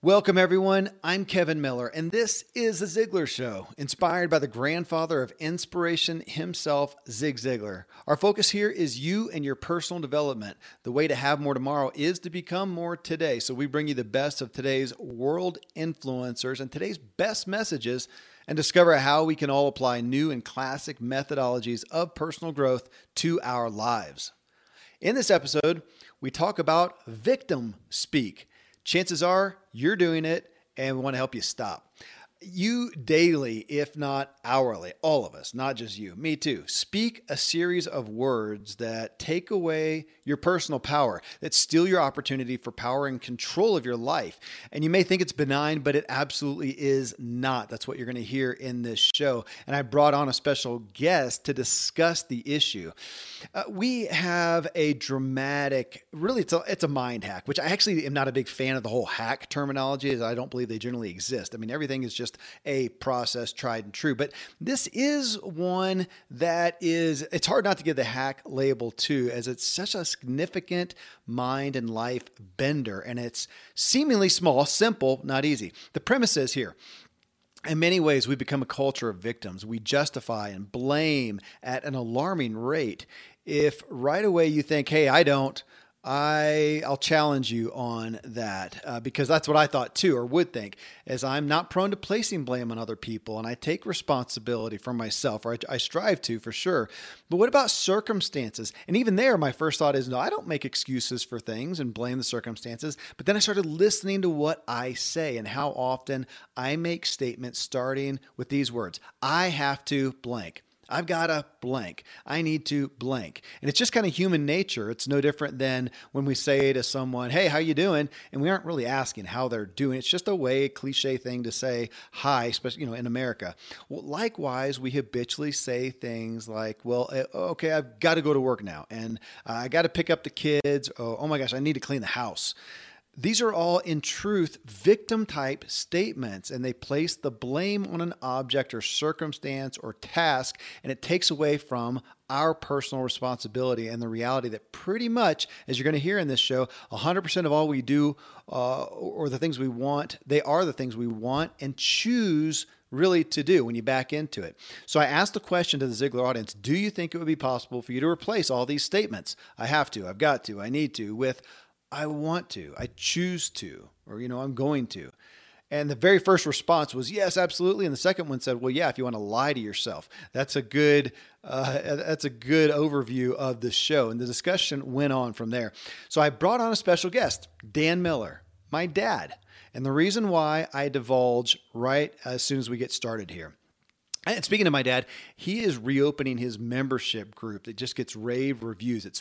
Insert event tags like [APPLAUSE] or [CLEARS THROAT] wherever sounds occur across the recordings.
Welcome, everyone. I'm Kevin Miller, and this is The Ziglar Show, inspired by the grandfather of inspiration himself, Zig Ziglar. Our focus here is you and your personal development. The way to have more tomorrow is to become more today. So, we bring you the best of today's world influencers and today's best messages and discover how we can all apply new and classic methodologies of personal growth to our lives. In this episode, we talk about victim speak chances are you're doing it and we want to help you stop you daily, if not hourly, all of us, not just you, me too, speak a series of words that take away your personal power, that steal your opportunity for power and control of your life. And you may think it's benign, but it absolutely is not. That's what you're going to hear in this show. And I brought on a special guest to discuss the issue. Uh, we have a dramatic, really, it's a, it's a mind hack, which I actually am not a big fan of the whole hack terminology, as I don't believe they generally exist. I mean, everything is just just a process tried and true. But this is one that is, it's hard not to give the hack label to, as it's such a significant mind and life bender. And it's seemingly small, simple, not easy. The premise is here in many ways, we become a culture of victims. We justify and blame at an alarming rate. If right away you think, hey, I don't, I I'll challenge you on that uh, because that's what I thought too, or would think, as I'm not prone to placing blame on other people, and I take responsibility for myself, or I, I strive to for sure. But what about circumstances? And even there, my first thought is, no, I don't make excuses for things and blame the circumstances. But then I started listening to what I say and how often I make statements starting with these words: "I have to blank." I've got a blank. I need to blank. And it's just kind of human nature. It's no different than when we say to someone, "Hey, how you doing?" and we aren't really asking how they're doing. It's just a way cliche thing to say hi, especially, you know, in America. Well, likewise, we habitually say things like, "Well, eh, okay, I've got to go to work now and I got to pick up the kids. Oh, oh my gosh, I need to clean the house." These are all, in truth, victim type statements, and they place the blame on an object or circumstance or task, and it takes away from our personal responsibility and the reality that pretty much, as you're going to hear in this show, 100% of all we do uh, or the things we want, they are the things we want and choose really to do when you back into it. So I asked the question to the Ziglar audience Do you think it would be possible for you to replace all these statements? I have to, I've got to, I need to, with I want to, I choose to, or, you know, I'm going to. And the very first response was, yes, absolutely. And the second one said, well, yeah, if you want to lie to yourself. That's a good, uh, that's a good overview of the show. And the discussion went on from there. So I brought on a special guest, Dan Miller, my dad. And the reason why I divulge right as soon as we get started here. And speaking of my dad, he is reopening his membership group that just gets rave reviews. It's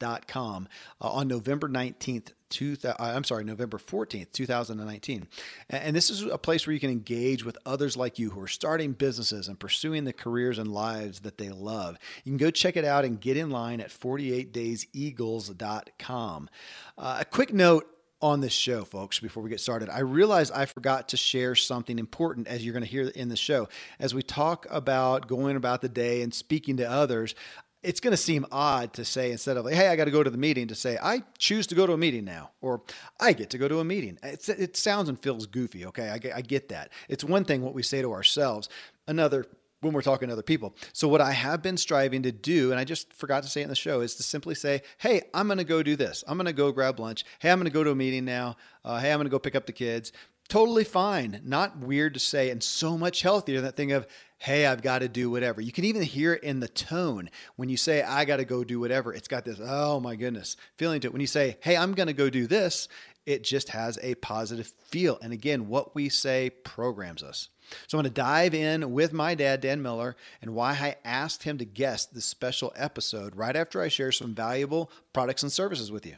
48dayseagles.com uh, on November 19th. Two, uh, I'm sorry, November 14th, 2019. And this is a place where you can engage with others like you who are starting businesses and pursuing the careers and lives that they love. You can go check it out and get in line at 48dayseagles.com. Uh, a quick note on this show, folks, before we get started. I realize I forgot to share something important as you're going to hear in the show. As we talk about going about the day and speaking to others, it's going to seem odd to say instead of like, hey, I got to go to the meeting, to say, I choose to go to a meeting now, or I get to go to a meeting. It's, it sounds and feels goofy, okay? I, I get that. It's one thing what we say to ourselves, another when we're talking to other people. So, what I have been striving to do, and I just forgot to say it in the show, is to simply say, Hey, I'm going to go do this. I'm going to go grab lunch. Hey, I'm going to go to a meeting now. Uh, hey, I'm going to go pick up the kids. Totally fine. Not weird to say, and so much healthier than that thing of, Hey, I've got to do whatever. You can even hear it in the tone when you say, I got to go do whatever. It's got this, oh my goodness, feeling to it. When you say, Hey, I'm going to go do this, it just has a positive feel. And again, what we say programs us. So I'm going to dive in with my dad, Dan Miller, and why I asked him to guest this special episode right after I share some valuable products and services with you.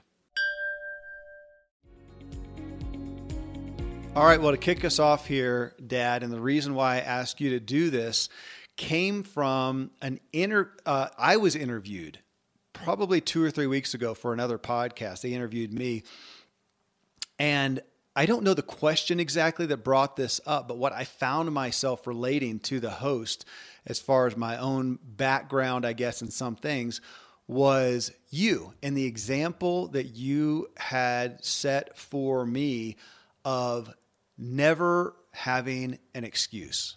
All right, well, to kick us off here, Dad, and the reason why I asked you to do this came from an inter. Uh, I was interviewed probably two or three weeks ago for another podcast. They interviewed me, and I don't know the question exactly that brought this up, but what I found myself relating to the host as far as my own background, I guess, in some things, was you and the example that you had set for me of never having an excuse.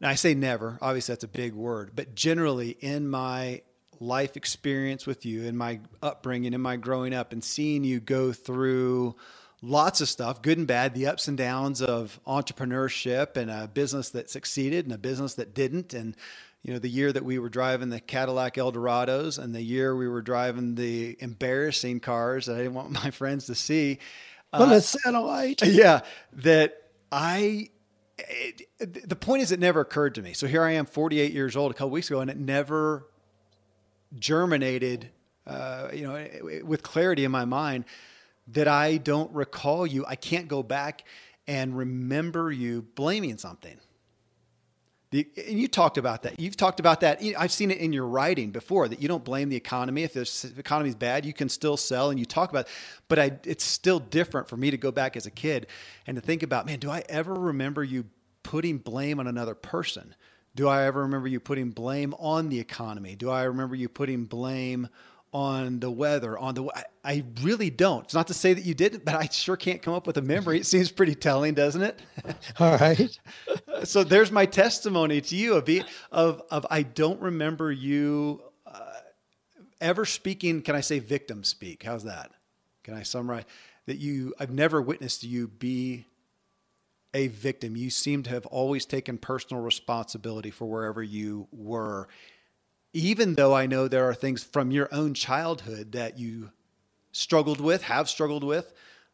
Now, I say never, obviously, that's a big word, but generally in my life experience with you, in my upbringing, in my growing up, and seeing you go through lots of stuff, good and bad, the ups and downs of entrepreneurship and a business that succeeded and a business that didn't. And, you know, the year that we were driving the Cadillac Eldorados and the year we were driving the embarrassing cars that I didn't want [LAUGHS] my friends to see. On uh, a satellite. [LAUGHS] Yeah. That I, it, the point is, it never occurred to me. So here I am, 48 years old, a couple weeks ago, and it never germinated, uh, you know, with clarity in my mind that I don't recall you. I can't go back and remember you blaming something. The, and you talked about that. You've talked about that. I've seen it in your writing before that you don't blame the economy. If the economy is bad, you can still sell, and you talk about. It. But I, it's still different for me to go back as a kid and to think about, man, do I ever remember you putting blame on another person? Do I ever remember you putting blame on the economy? Do I remember you putting blame on the weather, on the I, I really don't. It's not to say that you didn't, but I sure can't come up with a memory. It seems pretty telling, doesn't it? [LAUGHS] All right. so there's my testimony to you of of of I don't remember you uh, ever speaking. Can I say victim speak? How's that? Can I summarize that you? I've never witnessed you be a victim. You seem to have always taken personal responsibility for wherever you were even though I know there are things from your own childhood that you struggled with, have struggled with,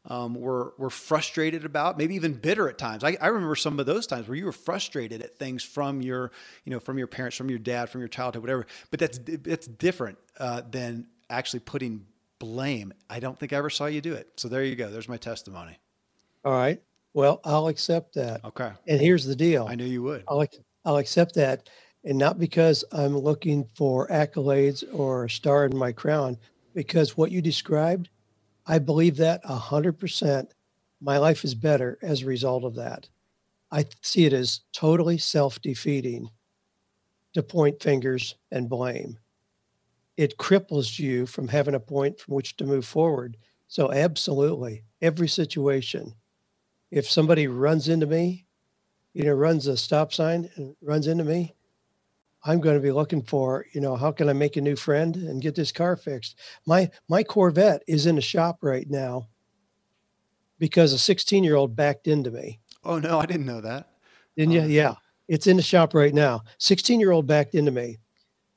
um, were were frustrated about, maybe even bitter at times. I, I, remember some of those times where you were frustrated at things from your, you know, from your parents, from your dad, from your childhood, whatever. But that's that's different uh, than actually putting blame. I don't think I ever saw you do it. So there you go. There's my testimony. All right. Well, I'll accept that. Okay. And here's the deal. I knew you would. I'll I'll accept that and not because I'm looking for accolades or a star in my crown, because what you described, I believe that 100%. My life is better as a result of that. I see it as totally self defeating to point fingers and blame. It cripples you from having a point from which to move forward. So, absolutely, every situation, if somebody runs into me, you know, runs a stop sign and runs into me, I'm going to be looking for, you know, how can I make a new friend and get this car fixed? My my Corvette is in a shop right now because a 16 year old backed into me. Oh no, I didn't know that. Didn't you? Oh, yeah, it's in the shop right now. 16 year old backed into me.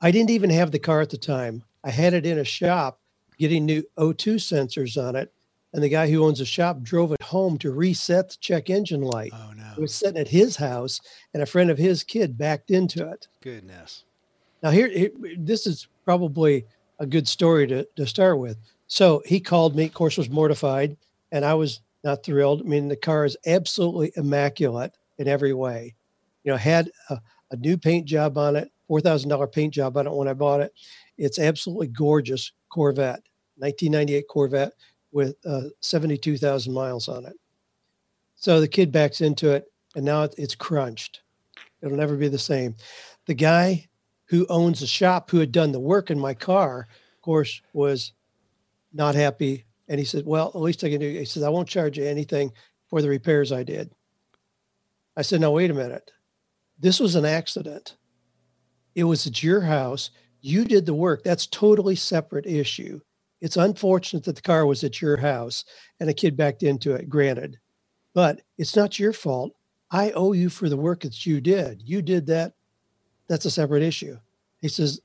I didn't even have the car at the time. I had it in a shop getting new O2 sensors on it and the guy who owns the shop drove it home to reset the check engine light. Oh no! It was sitting at his house, and a friend of his kid backed into it. Goodness. Now here, here this is probably a good story to to start with. So he called me. Of course, was mortified, and I was not thrilled. I mean, the car is absolutely immaculate in every way. You know, had a, a new paint job on it, four thousand dollar paint job on it when I bought it. It's absolutely gorgeous Corvette, 1998 Corvette with uh, 72,000 miles on it. So the kid backs into it, and now it's crunched. It'll never be the same. The guy who owns the shop, who had done the work in my car, of course, was not happy. And he said, Well, at least I can do. He says, I won't charge you anything for the repairs I did. I said, No, wait a minute. This was an accident. It was at your house. You did the work. That's totally separate issue. It's unfortunate that the car was at your house and a kid backed into it, granted, but it's not your fault. I owe you for the work that you did. You did that. That's a separate issue. He says,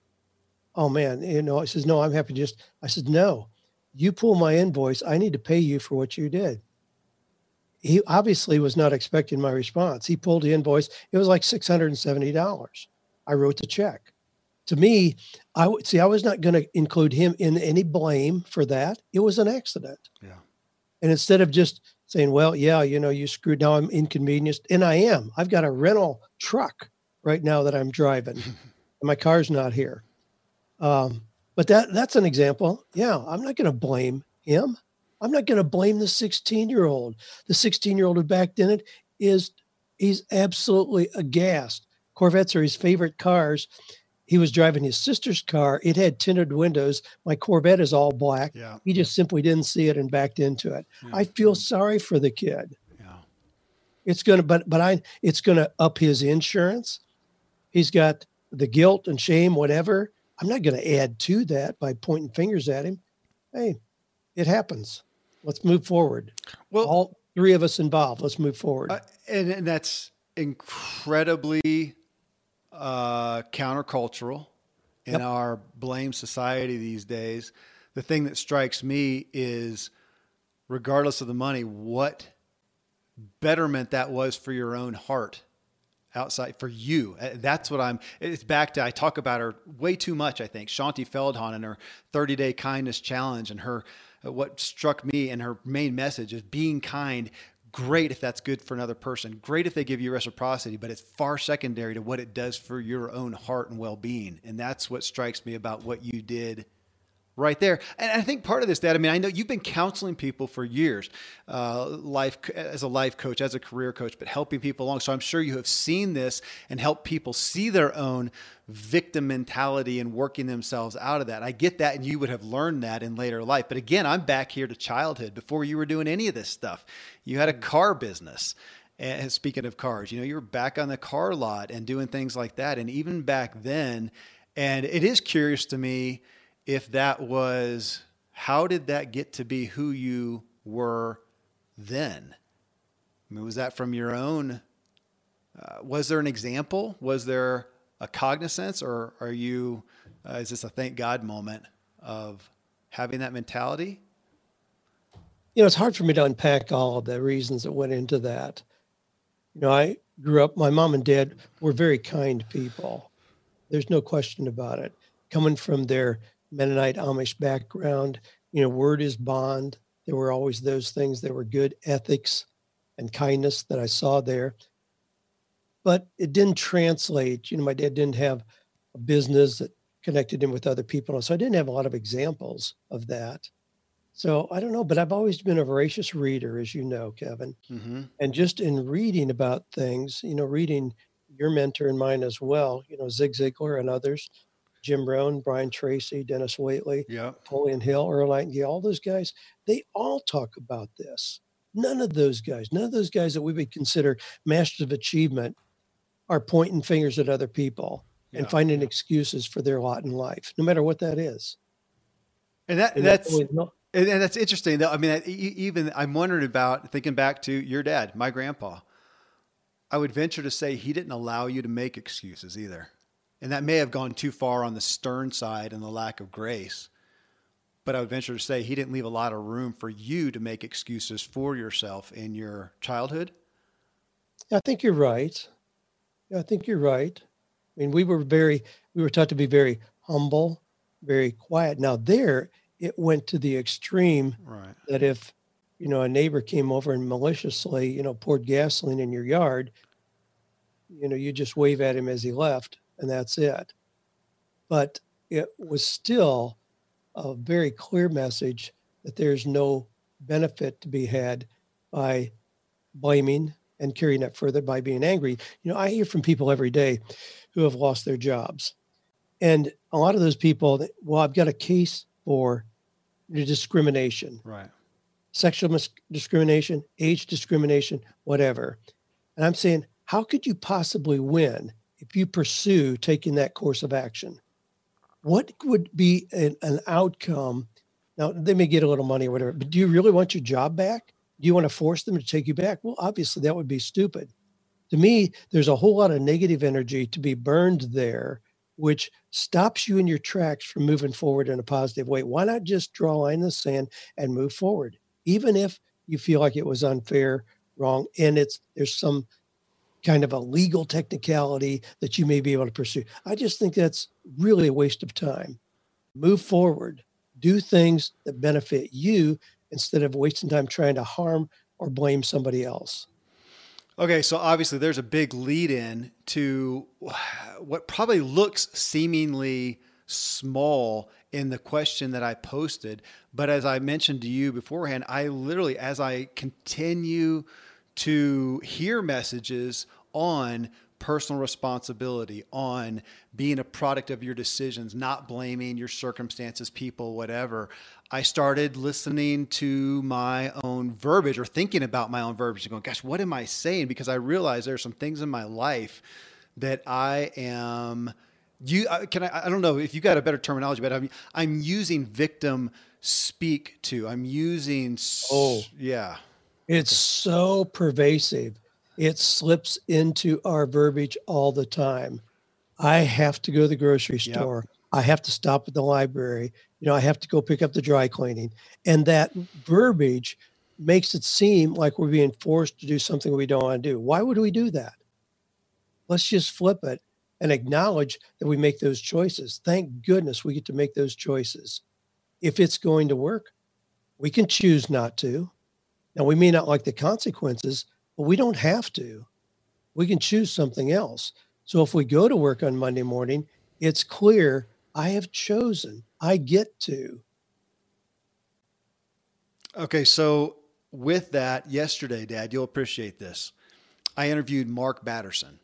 Oh man, you know, he says, No, I'm happy to just, I said, No, you pull my invoice. I need to pay you for what you did. He obviously was not expecting my response. He pulled the invoice. It was like $670. I wrote the check to me, I would see I was not going to include him in any blame for that. It was an accident. Yeah. And instead of just saying, well, yeah, you know, you screwed now I'm inconvenienced. And I am. I've got a rental truck right now that I'm driving [LAUGHS] and my car's not here. Um, but that that's an example. Yeah, I'm not going to blame him. I'm not going to blame the 16 year old. The 16 year old who backed in it is he's absolutely aghast. Corvettes are his favorite cars he was driving his sister's car. It had tinted windows. My Corvette is all black. Yeah. He just simply didn't see it and backed into it. Yeah. I feel sorry for the kid. Yeah. It's gonna, but but I, it's gonna up his insurance. He's got the guilt and shame, whatever. I'm not gonna add to that by pointing fingers at him. Hey, it happens. Let's move forward. Well, All three of us involved. Let's move forward. Uh, and, and that's incredibly uh, countercultural in Yep. our blame society these days. The thing that strikes me is, regardless of the money, what betterment that was for your own heart outside for you. Uh, That's what I'm. It's back to I talk about her way too much. I think Shaunti Feldhahn and her 30 day kindness challenge and her uh, what struck me and her main message is being kind. Great if that's good for another person. Great if they give you reciprocity, but it's far secondary to what it does for your own heart and well being. And that's what strikes me about what you did right there. And I think part of this, Dad, I mean, I know you've been counseling people for years, uh, life as a life coach, as a career coach, but helping people along. So I'm sure you have seen this and helped people see their own victim mentality and working themselves out of that. I get that, and you would have learned that in later life. But again, I'm back here to childhood before you were doing any of this stuff. You had a car business. And speaking of cars, you know, you were back on the car lot and doing things like that. And even back then, and it is curious to me if that was how did that get to be who you were then? I mean, was that from your own? Uh, was there an example? Was there a cognizance, or are you? Uh, is this a thank God moment of having that mentality? you know, it's hard for me to unpack all of the reasons that went into that. You know, I grew up, my mom and dad were very kind people. There's no question about it. Coming from their Mennonite Amish background, you know, word is bond. There were always those things. There were good ethics and kindness that I saw there. But it didn't translate. You know, my dad didn't have a business that connected him with other people. So I didn't have a lot of examples of that. So I don't know, but I've always been a voracious reader, as you know, Kevin. Mm-hmm. And just in reading about things, you know, reading your mentor and mine as well, you know, Zig Ziglar and others, Jim Rohn, Brian Tracy, Dennis Waitley, Yeah. Napoleon Hill, Earl Nightingale, all those guys, they all talk about this. None of those guys, none of those guys that we would consider masters of achievement are pointing fingers at other people and Yeah. finding excuses for their lot in life, no matter what that is. And that And that's And, and that's interesting. Though. I mean, even I'm wondering about thinking back to your dad, my grandpa. I would venture to say he didn't allow you to make excuses either. And that may have gone too far on the stern side and the lack of grace. But I would venture to say he didn't leave a lot of room for you to make excuses for yourself in your childhood. I think you're right. Yeah, I think you're right. I mean, we were very, we were taught to be very humble, very quiet. Now, there, it went to the extreme Right. that if, you know, a neighbor came over and maliciously, you know, poured gasoline in your yard, you know, you just wave at him as he left, and that's it. But it was still a very clear message that there's no benefit to be had by blaming and carrying it further by being angry. You know, I hear from people every day who have lost their jobs. And a lot of those people, well, I've got a case for discrimination, Right. sexual mis- discrimination, age discrimination, whatever. And I'm saying, how could you possibly win if you pursue taking that course of action? What would be an, an outcome? Now, they may get a little money or whatever, but do you really want your job back? Do you want to force them to take you back? Well, obviously, that would be stupid. To me, there's a whole lot of negative energy to be burned there, which stops you in your tracks from moving forward in a positive way. Why not just draw a line in the sand and move forward, even if you feel like it was unfair, wrong, and it's there's some kind of a legal technicality that you may be able to pursue. I just think that's really a waste of time. Move forward, do things that benefit you instead of wasting time trying to harm or blame somebody else. Okay, so obviously there's a big lead in to what probably looks seemingly small in the question that I posted. But as I mentioned to you beforehand, I literally, as I continue to hear messages on personal responsibility, on being a product of your decisions, not blaming your circumstances, people, whatever, I started listening to my own verbiage or thinking about my own verbiage and going, gosh, what am I saying? Because I realized there are some things in my life that I am you uh, can I, I don't know if you got a better terminology, but I'm I'm using victim speak to. I'm using oh yeah. It's so pervasive. It slips into our verbiage all the time. I have to go to the grocery store. Yep. I have to stop at the library. You know, I have to go pick up the dry cleaning. And that verbiage makes it seem like we're being forced to do something we don't want to do. Why would we do that? Let's just flip it and acknowledge that we make those choices. Thank goodness we get to make those choices. If it's going to work, we can choose not to. Now, we may not like the consequences, but we don't have to. We can choose something else. So if we go to work on Monday morning, it's clear I have chosen, I get to. Okay, so with that, yesterday, Dad, you'll appreciate this. I interviewed Mark Batterson.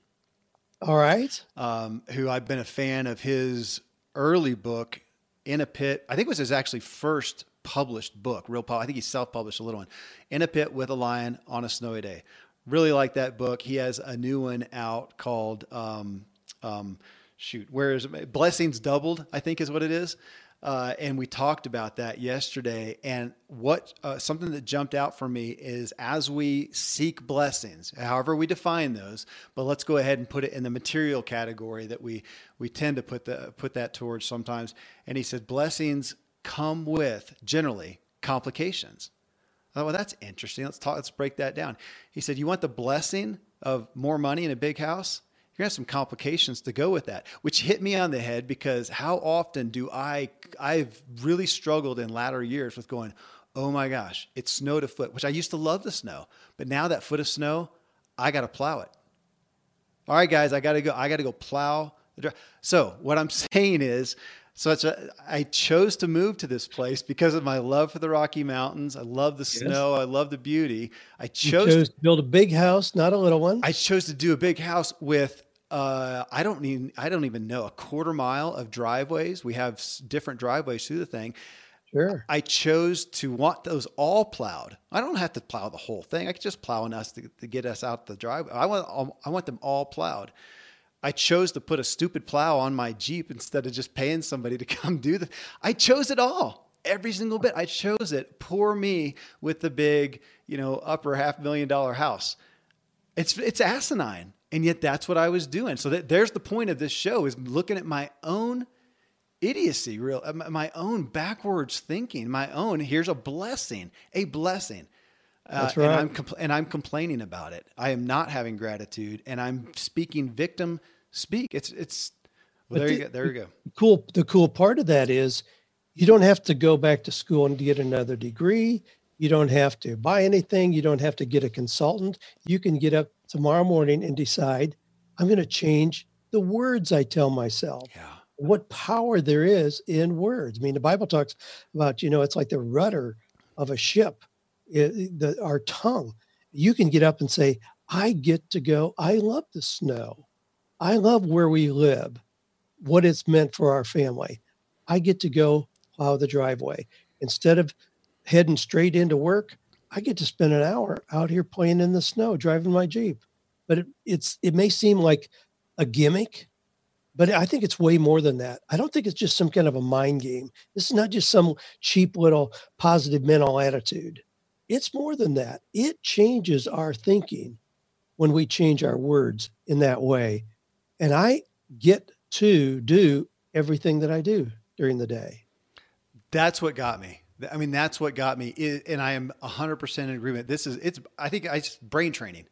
All right. Um, who I've been a fan of his early book, In a Pit. I think it was his actually first published book, real. Paul. I think he self-published a little one, In a Pit with a Lion on a Snowy Day. Really like that book. He has a new one out called um, um, shoot, where is it? Blessings Doubled, I think is what it is. Uh, and we talked about that yesterday. And what uh, something that jumped out for me is as we seek blessings, however we define those, but let's go ahead and put it in the material category that we we tend to put the put that towards sometimes. And he said blessings come with generally complications. Oh, well, that's interesting. Let's talk. Let's break that down. He said, "You want the blessing of more money in a big house? you're gonna have some complications to go with that, which hit me on the head because how often do I I've really struggled in latter years with going, oh my gosh, it snowed a foot, which I used to love the snow, but now that foot of snow, I gotta plow it. All right, guys, I gotta go. I gotta go plow. So what I'm [LAUGHS] saying is. So a, I chose to move to this place because of my love for the Rocky Mountains. I love the snow. Yes. I love the beauty. I chose, chose, to build a big house, not a little one. I chose to do a big house with uh, I don't even I don't even know a quarter mile of driveways. We have different driveways through the thing. Sure. I chose to want those all plowed. I don't have to plow the whole thing. I could just plow enough to, to get us out the driveway. I want I want them all plowed. I chose to put a stupid plow on my Jeep instead of just paying somebody to [LAUGHS] come do the. I chose it all, every single bit. I chose it. Poor me with the big, you know, upper half million dollar house. It's it's asinine and yet that's what I was doing. So that, there's the point of this show is looking at my own idiocy, real uh, my own backwards thinking, my own. Here's a blessing, a blessing. Uh, That's right. And I'm, compl- and I'm complaining about it. I am not having gratitude, and I'm speaking victim speak. It's it's. Well, there the, you go. There you go. Cool. The cool part of that is, you don't have to go back to school and get another degree. You don't have to buy anything. You don't have to get a consultant. You can get up tomorrow morning and decide I'm going to change the words I tell myself. Yeah. What power there is in words. I mean, the Bible talks about, you know, it's like the rudder of a ship, the, our tongue. You can get up and say, I get to go. I love the snow. I love where we live, what it's meant for our family. I get to go plow the driveway. Instead of heading straight into work, I get to spend an hour out here playing in the snow, driving my Jeep. But it, it's it may seem like a gimmick, but I think it's way more than that. I don't think it's just some kind of a mind game. This is not just some cheap little positive mental attitude. It's more than that. It changes our thinking when we change our words in that way. And I get to do everything that I do during the day. That's what got me. I mean, that's what got me, and I am 100% in agreement. This is it's. I think I just brain training.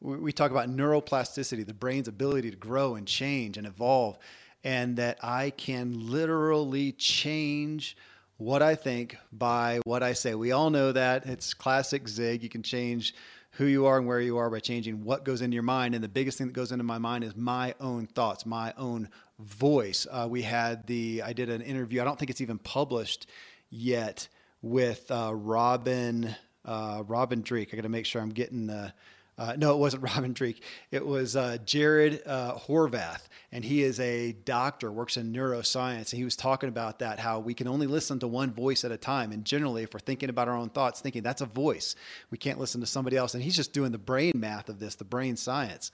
We talk about neuroplasticity, the brain's ability to grow and change and evolve, and that I can literally change what I think by what I say. We all know that it's classic Zig. You can change who you are and where you are by changing what goes into your mind. And the biggest thing that goes into my mind is my own thoughts, my own voice. Uh, we had the, I did an interview, I don't think it's even published yet with uh, Robin uh, Robin Drake. I got to make sure I'm getting the Uh, no, it wasn't [LAUGHS] Robin Dreeke. It was uh, Jared uh, Horvath, and he is a doctor, works in neuroscience, and he was talking about that how we can only listen to one voice at a time, and generally, if we're thinking about our own thoughts, thinking that's a voice, we can't listen to somebody else. And he's just doing the brain math of this, the brain science.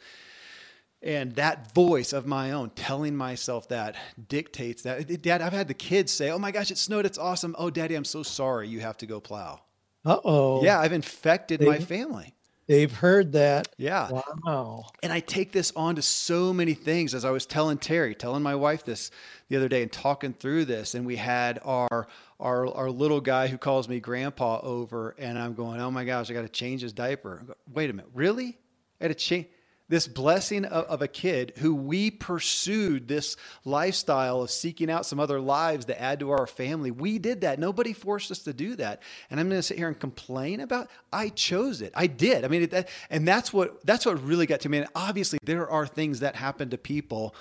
And that voice of my own telling myself that dictates that. Dad, I've had the kids say, Oh my gosh, it snowed. It's awesome. Oh, daddy, I'm so sorry you have to go plow. Uh oh. Yeah, I've infected my family. They've heard that. Yeah. Wow. And I take this on to so many things. As I was telling Terry, telling my wife this the other day, and talking through this, and we had our our our little guy who calls me grandpa over, and I'm going, oh my gosh, I got to change his diaper. Wait a minute, really? I had to change this blessing of, of a kid who we pursued this lifestyle of seeking out some other lives to add to our family. We did that. Nobody forced us to do that. And I'm going to sit here and complain about. I chose it. I did. I mean, it, and that's what that's what really got to me. And obviously, there are things that happen to people.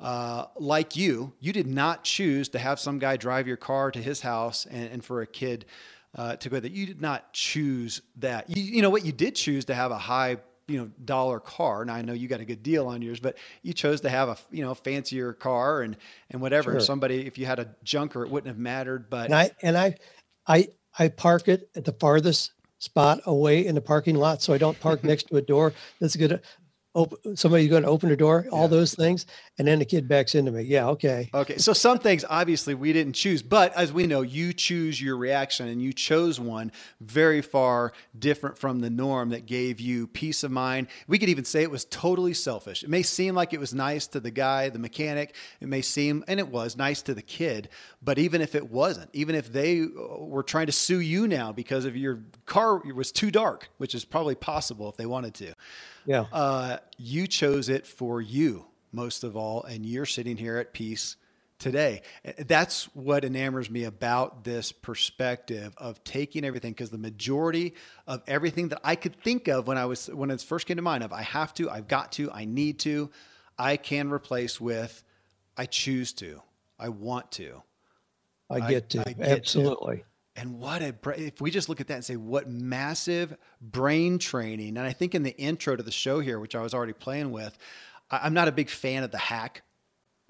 Uh, like you, you did not choose to have some guy drive your car to his house and, and for a kid uh, to go there. You did not choose that. You, you know what? You did choose to have a high you know dollar car. Now I know you got a good deal on yours, but you chose to have a you know fancier car and and whatever. Sure. Somebody if you had a junker, it wouldn't have mattered. But And I and I I I park it at the farthest spot away in the parking lot so I don't park [LAUGHS] next to a door that's gonna open somebody's gonna open the door, all Yeah. those things, and then the kid backs into me. Yeah, okay. Okay, so some things obviously we didn't choose, but as we know, you choose your reaction and you chose one very far different from the norm that gave you peace of mind. We could even say it was totally selfish. It may seem like it was nice to the guy, the mechanic, it may seem, and it was nice to the kid, but even if it wasn't, even if they uh, were trying to sue you now because of your car was too dark, which is probably possible if they wanted to Yeah. uh, you chose it for you most of all, and you're sitting here at peace today. That's what enamors me about this perspective of taking everything, because the majority of everything that I could think of when I was when it first came to mind of I have to, I've got to, I need to, I can replace with I choose to, I want to. I I- get to. I get to. And what a if we just look at that and say what massive brain training. And I think in the intro to the show here, which I was already playing with, I'm not a big fan of the hack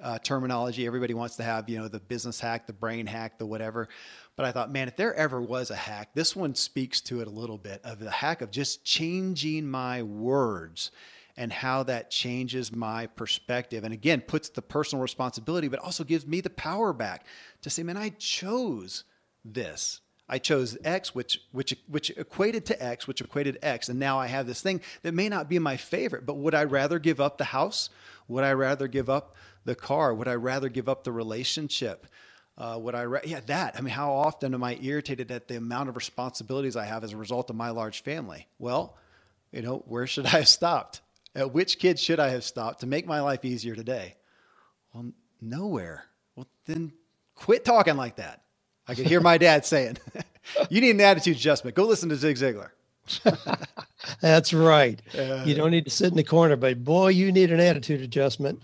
uh, terminology. Everybody wants to have you know the business hack, the brain hack, the whatever. But I thought, man, if there ever was a hack, this one speaks to it a little bit of the hack of just changing my words and how that changes my perspective. And again, puts the personal responsibility, but also gives me the power back to say, man, I chose this. I chose X, which which which equated to X, which equated X, and now I have this thing that may not be my favorite. But would I rather give up the house? Would I rather give up the car? Would I rather give up the relationship? Uh, would I? Ra- yeah, that. I mean, how often am I irritated at the amount of responsibilities I have as a result of my large family? Well, you know, where should I have stopped? At which kid should I have stopped to make my life easier today? Well, nowhere. Well, then quit talking like that. I could hear my dad saying, [LAUGHS] "You need an attitude adjustment. Go listen to Zig Ziglar." [LAUGHS] That's right. Uh, you don't need to sit in the corner, but boy, you need an attitude adjustment.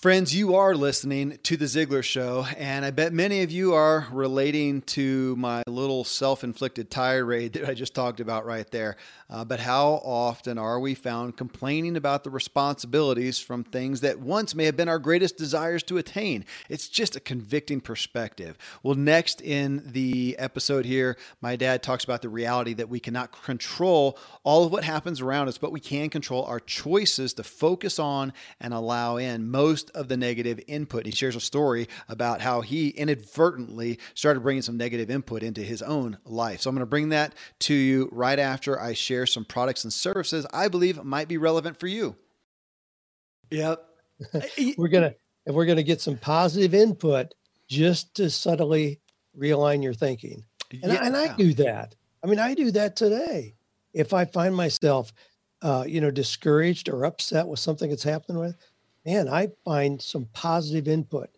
Friends, you are listening to The Ziglar Show, and I bet many of you are relating to my little self inflicted tirade that I just talked about right there. Uh, but how often are we found complaining about the responsibilities from things that once may have been our greatest desires to attain? It's just a convicting perspective. Well, next in the episode here, my dad talks about the reality that we cannot control all of what happens around us, but we can control our choices to focus on and allow in most of the negative input. He shares a story about how he inadvertently started bringing some negative input into his own life. So I'm going to bring that to you right after I share some products and services I believe might be relevant for you. Yep. [LAUGHS] We're gonna if we're gonna get some positive input just to subtly realign your thinking. And, I, and I do that. I mean, I do that today. If I find myself, uh, you know, discouraged or upset with something that's happening with, man, I find some positive input.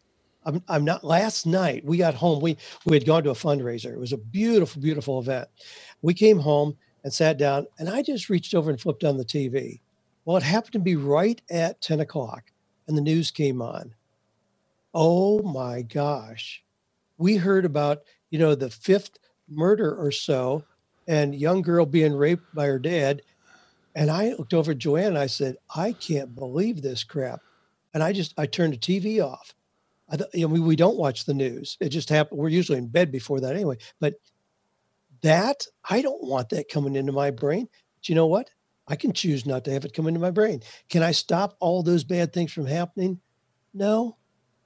I'm, I'm not. Last night we got home. We we had gone to a fundraiser. It was a beautiful, beautiful event. We came home and sat down, and I just reached over and flipped on the TV. Well, it happened to be right at 10 o'clock, and the news came on. Oh my gosh. We heard about, you know, the fifth murder or so and young girl being raped by her dad. And I looked over at Joanne and I said, I can't believe this crap. And I just I turned the TV off. I th- you know, we, we don't watch the news. It just happened. We're usually in bed before that anyway. But that I don't want that coming into my brain. But you know what? I can choose not to have it come into my brain. Can I stop all those bad things from happening? No,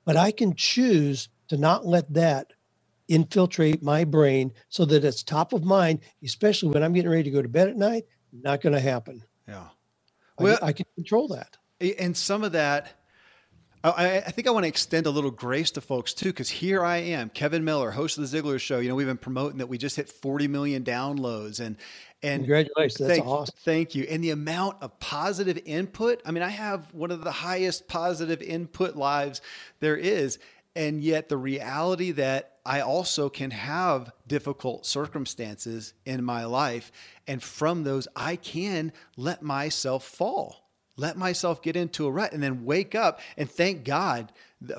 but I can choose to not let that infiltrate my brain so that it's top of mind, especially when I'm getting ready to go to bed at night. Not going to happen. Yeah. Well, I, I can control that. And some of that, I, I, think I want to extend a little grace to folks too, because here I am, Kevin Miller, host of the Ziglar Show. You know, we've been promoting that we just hit 40 million downloads, and and congratulations, that's thank, awesome. Thank you. And the amount of positive input. I mean, I have one of the highest positive input lives there is, and yet the reality that I also can have difficult circumstances in my life, and from those, I can let myself fall let myself get into a rut and then wake up and thank God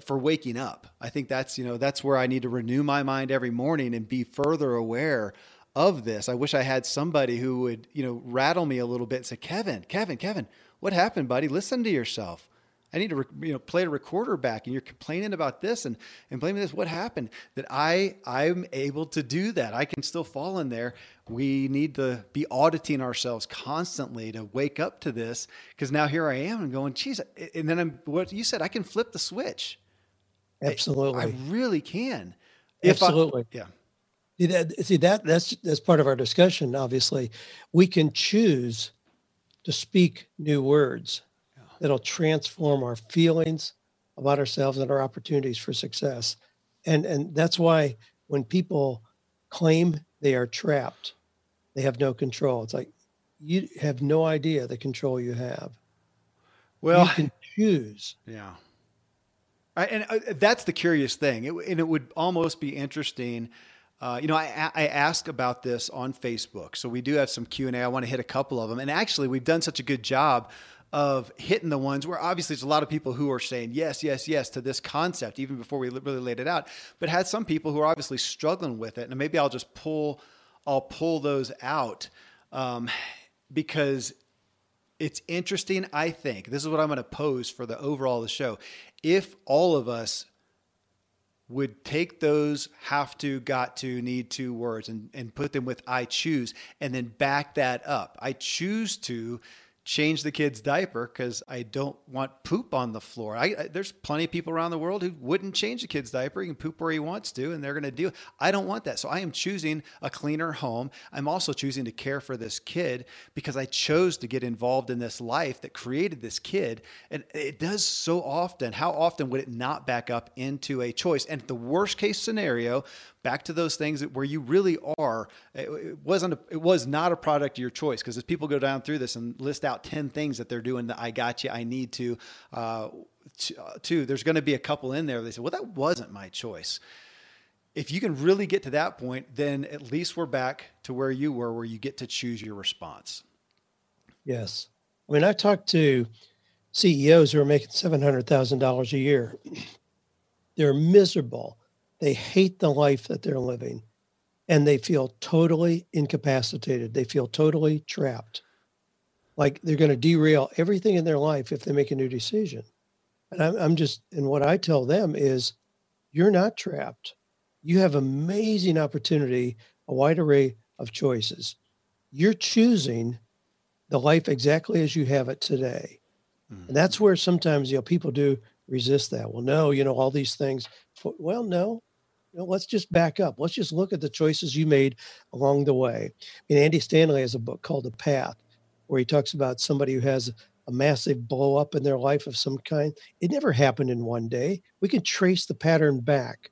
for waking up. I think that's, you know, that's where I need to renew my mind every morning and be further aware of this. I wish I had somebody who would, you know, rattle me a little bit and say, Kevin, Kevin, Kevin, what happened, buddy? Listen to yourself. I need to, you know, play a recorder back and you're complaining about this and, and blaming this. What happened that I, I'm able to do that. I can still fall in there. We need to be auditing ourselves constantly to wake up to this. Cause now here I am and going, geez. And then I'm, what you said, I can flip the switch. Absolutely. I, I really can. Absolutely. I, yeah. See that, see that that's that's part of our discussion. Obviously, we can choose to speak new words that'll transform our feelings about ourselves and our opportunities for success. And and that's why when people claim they are trapped, they have no control. It's like you have no idea the control you have. Well, you can choose. Yeah. I, and uh, that's the curious thing. It, and it would almost be interesting. Uh, you know, I, I ask about this on Facebook, so we do have some Q and A. I want to hit a couple of them, and actually, we've done such a good job of hitting the ones where obviously there's a lot of people who are saying yes, yes, yes to this concept even before we really laid it out, but had some people who are obviously struggling with it. And maybe I'll just pull, I'll pull those out um, because it's interesting. I think this is what I'm going to pose for the overall of the show. If all of us would take those have to, got to, need to words and, and put them with I choose and then back that up. I choose to change the kid's diaper because I don't want poop on the floor. I, I, there's plenty of people around the world who wouldn't change the kid's diaper. He can poop where he wants to, and they're going to do. I don't want that, so I am choosing a cleaner home. I'm also choosing to care for this kid because I chose to get involved in this life that created this kid, and it does so often. How often would it not back up into a choice? And the worst case scenario, back to those things where you really are it wasn't a, it was not a product of your choice because as people go down through this and list out 10 things that they're doing that i got you i need to uh, to, there's going to be a couple in there they say well that wasn't my choice. If you can really get to that point then at least we're back to where you were where you get to choose your response. Yes. I mean i talked to ceos who are making $700000 a year. They're miserable. They hate the life that they're living and they feel totally incapacitated. They feel totally trapped. Like they're going to derail everything in their life if they make a new decision. And I'm, I'm just, and what I tell them is you're not trapped. You have amazing opportunity, a wide array of choices. You're choosing the life exactly as you have it today. Mm-hmm. And that's where sometimes, you know, people do resist that. Well, no, you know, all these things. Well, no, you know, let's just back up. Let's just look at the choices you made along the way. I mean, Andy Stanley has a book called The Path, where he talks about somebody who has a massive blow up in their life of some kind. It never happened in one day. We can trace the pattern back,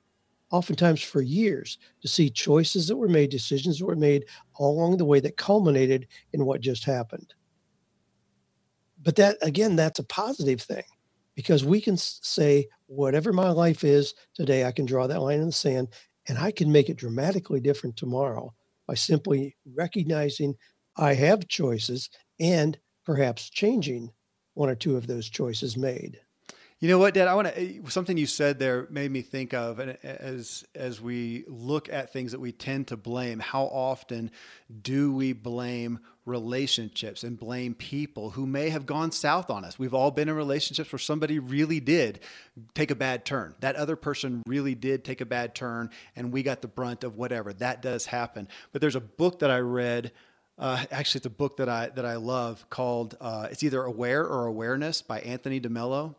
oftentimes for years, to see choices that were made, decisions that were made along the way that culminated in what just happened. But that, again, that's a positive thing because we can say whatever my life is today i can draw that line in the sand and i can make it dramatically different tomorrow by simply recognizing i have choices and perhaps changing one or two of those choices made You know what, Dad? I want to eh, something you said there made me think of, and as as we look at things that we tend to blame, how often do we blame relationships and blame people who may have gone south on us? We've all been in relationships where somebody really did take a bad turn. That other person really did take a bad turn, and we got the brunt of whatever. That does happen. But there's a book that I read. Uh, actually, it's a book that I that I love called uh, it's either Aware or Awareness by Anthony DeMello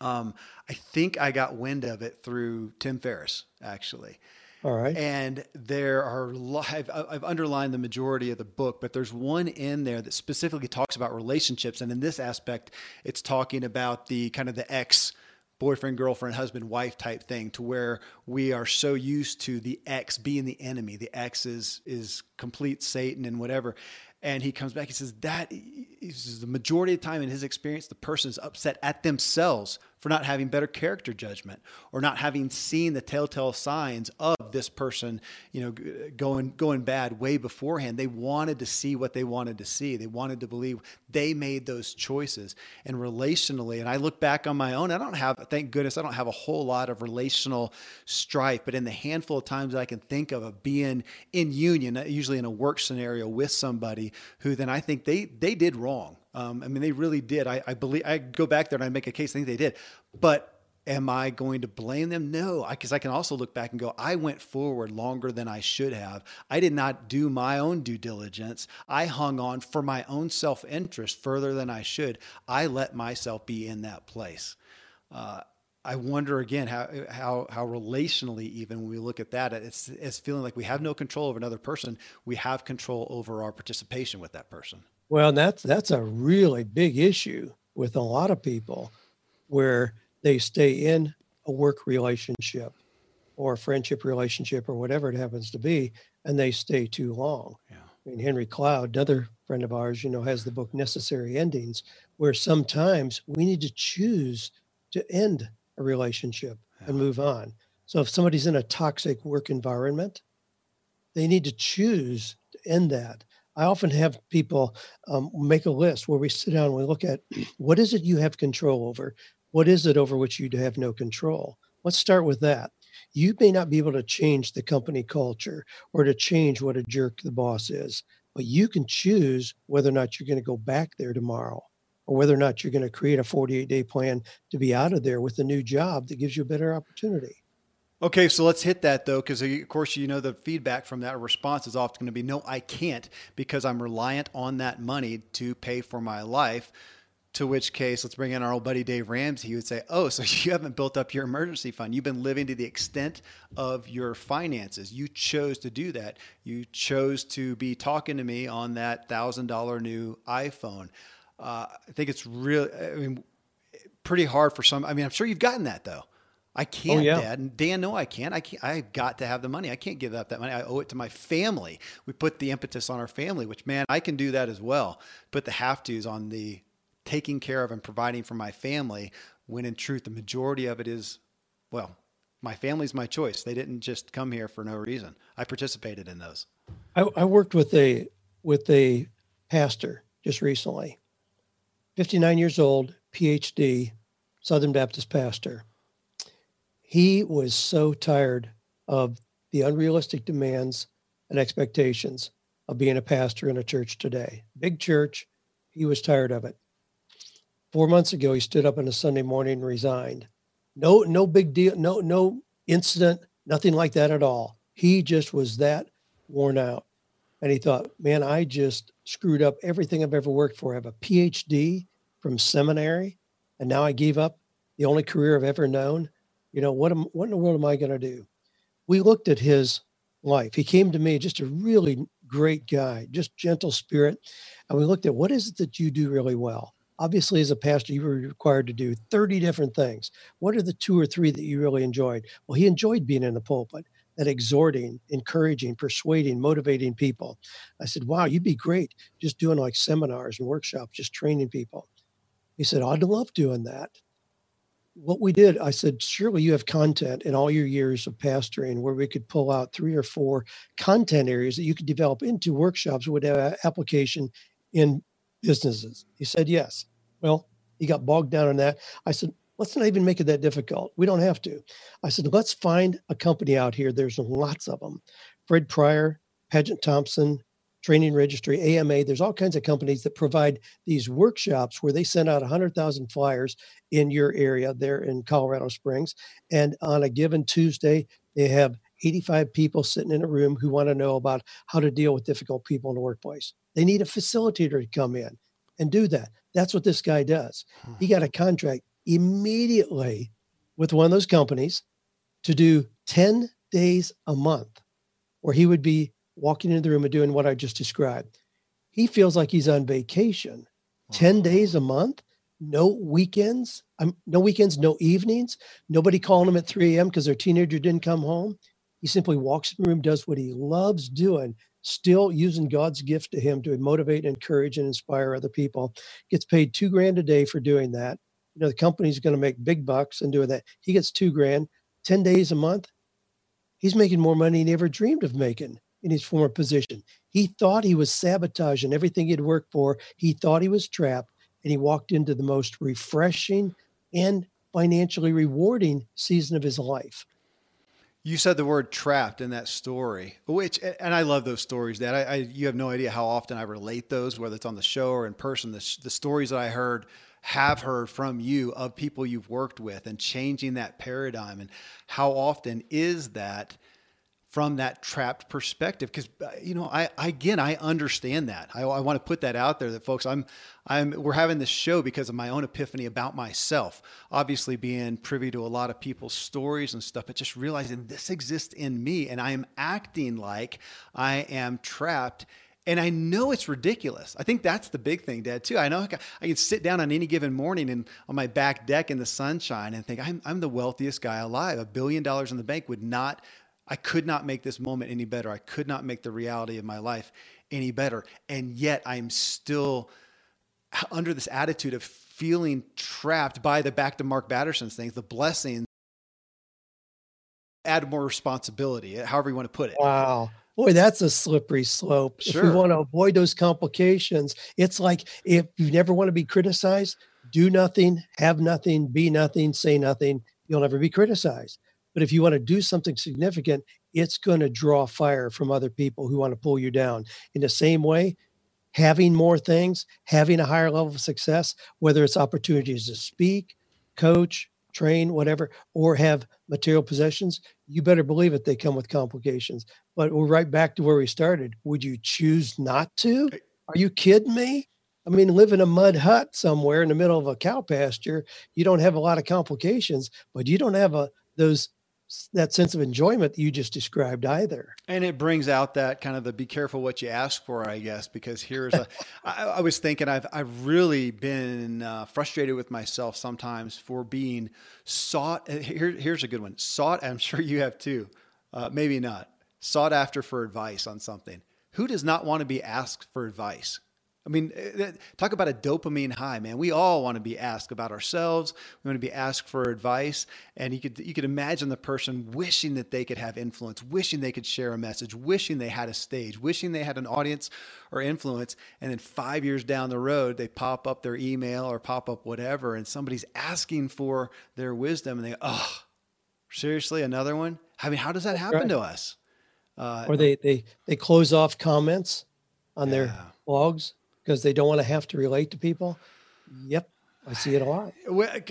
um, I think I got wind of it through Tim Ferriss, actually. All right. And there are, I've, I've underlined the majority of the book, but there's one in there that specifically talks about relationships. And in this aspect, it's talking about the kind of the ex boyfriend, girlfriend, husband, wife type thing to where we are so used to the ex being the enemy. The ex is, is complete Satan and whatever. And he comes back, he says that the majority of the time in his experience, the person is upset at themselves for not having better character judgment or not having seen the telltale signs of this person, you know, going going bad way beforehand. They wanted to see what they wanted to see. They wanted to believe they made those choices. And relationally, and I look back on my own, I don't have, thank goodness, I don't have a whole lot of relational strife, but in the handful of times that I can think of of being in union, usually in a work scenario with somebody who then I think they they did wrong um, I mean, they really did. I, I, believe I go back there and I make a case. I think they did, but am I going to blame them? No, because I, I, can also look back and go, I went forward longer than I should have. I did not do my own due diligence. I hung on for my own self interest further than I should. I let myself be in that place. Uh, I wonder again how how how relationally even when we look at that, it's it's feeling like we have no control over another person. We have control over our participation with that person. Well, that's that's a really big issue with a lot of people where they stay in a work relationship or a friendship relationship or whatever it happens to be, and they stay too long. Yeah. I mean, Henry Cloud, another friend of ours, you know, has the book Necessary Endings, where sometimes we need to choose to end a relationship yeah. and move on. So if somebody's in a toxic work environment, they need to choose to end that I often have people um, make a list where we sit down and we look at [CLEARS THROAT] what is it you have control over? What is it over which you have no control? Let's start with that. You may not be able to change the company culture or to change what a jerk the boss is, but you can choose whether or not you're going to go back there tomorrow or whether or not you're going to create a 48 day plan to be out of there with a new job that gives you a better opportunity. Okay, so let's hit that though, because of course you know the feedback from that response is often going to be, "No, I can't," because I'm reliant on that money to pay for my life. To which case, let's bring in our old buddy Dave Ramsey. He would say, "Oh, so [LAUGHS] you haven't built up your emergency fund. You've been living to the extent of your finances. You chose to do that. You chose to be talking to me on that thousand dollar new iPhone." Uh, I think it's really, I mean, pretty hard for some. I mean, I'm sure you've gotten that though. I oh, can't, oh, yeah. Dad. And Dan, no, I can't. I can't. I've got to have the money. I can't give up that money. I owe it to my family. We put the impetus on our family, which man, I can do that as well. Put the have tos on the taking care of and providing for my family. When in truth, the majority of it is, well, my family's my choice. They didn't just come here for no reason. I participated in those. I, I worked with a with a pastor just recently. 59 years old, PhD, Southern Baptist pastor he was so tired of the unrealistic demands and expectations of being a pastor in a church today. Big church, he was tired of it. Four months ago, he stood up on a Sunday morning and resigned. No, no big deal, no, no incident, nothing like that at all. He just was that worn out. And he thought, man, I just screwed up everything I've ever worked for. I have a PhD from seminary, and now I gave up the only career I've ever known you know what am what in the world am i going to do? We looked at his life. He came to me just a really great guy just gentle spirit and we looked at what is it that you do really well? Obviously as a pastor you were required to do 30 different things. What are the two or three that you really enjoyed? Well he enjoyed being in the pulpit and exhorting encouraging persuading motivating people. I said wow you'd be great just doing like seminars and workshops just training people. He said i'd love doing that what we did, I said, surely you have content in all your years of pastoring where we could pull out three or four content areas that you could develop into workshops have application in businesses. He said, yes. Well, he got bogged down in that. I said, let's not even make it that difficult. We don't have to. I said, let's find a company out here. There's lots of them. Fred Pryor, Padgett Thompson, Training Registry, AMA. There's all kinds of companies that provide these workshops where they send out 100,000 flyers in your area there in Colorado Springs. And on a given Tuesday, they have 85 people sitting in a room who want to know about how to deal with difficult people in the workplace. They need a facilitator to come in and do that. That's what this guy does. Hmm. He got a contract immediately with one of those companies to do 10 days a month where he would be walking into the room and doing what I just described. He feels like he's on vacation 10 days a month, no weekends, um, no weekends, no evenings, nobody calling him at 3 a.m. because their teenager didn't come home. He simply walks in the room, does what he loves doing, still using God's gift to him to motivate, encourage, and inspire other people. Gets paid two grand a day for doing that. You know, the company's going to make big bucks and doing that. He gets two grand, 10 days a month. He's making more money than he ever dreamed of making in his former position. He thought he was sabotaging everything he'd worked for. He thought he was trapped, and he walked into the most refreshing and financially rewarding season of his life. You said the word trapped in that story, which, and I love those stories. That I, I, you have no idea how often I relate those, whether it's on the show or in person. The, the stories that I heard, have heard from you of people you've worked with, and changing that paradigm, and how often is that from that trapped perspective because uh, you know I, I, again i understand that I, I, want to put that out there that folks i'm i'm we're having this show because of my own epiphany about myself obviously being privy to a lot of people's stories and stuff but just realizing this exists in me and i am acting like i am trapped and I know it's ridiculous. I think that's the big thing, Dad, too. I know I can sit down on any given morning and on my back deck in the sunshine and think I'm, I'm the wealthiest guy alive. A billion dollars in the bank would not I could not make this moment any better. I could not make the reality of my life any better. And yet I'm still under this attitude of feeling trapped by the back to Mark Batterson's things, the blessings, add more responsibility, however you want to put it. Wow. Boy, that's a slippery slope. Sure. If we want to avoid those complications, it's like if you never want to be criticized, do nothing, have nothing, be nothing, say nothing, you'll never be criticized. But if you want to do something significant, it's going to draw fire from other people who want to pull you down. In the same way, having more things, having a higher level of success, whether it's opportunities to speak, coach, train, whatever, or have material possessions, you better believe it, they come with complications. But we're right back to where we started. Would you choose not to? Are you kidding me? I mean, live in a mud hut somewhere in the middle of a cow pasture, you don't have a lot of complications, but you don't have a those that sense of enjoyment that you just described either. And it brings out that kind of the be careful what you ask for, I guess, because here's a, [LAUGHS] I, I was thinking I've, I've really been uh, frustrated with myself sometimes for being sought. Uh, here, here's a good one. Sought. I'm [LAUGHS] sure you have too. Uh, maybe not sought after for advice on something. Who does not want to be asked for advice? I mean, eh, talk about a dopamine high, man. We all want to be asked about ourselves. We want to be asked for advice, and you could you could imagine the person wishing that they could have influence, wishing they could share a message, wishing they had a stage, wishing they had an audience or influence, and then 5 years down the road, they pop up their email or pop up whatever and somebody's asking for their wisdom and they go, "Oh, seriously, another one?" I mean, how does that happen right. to us? Uh, or they they they close off comments on yeah. their blogs because they don't want to have to relate to people. Yep, I see it a lot.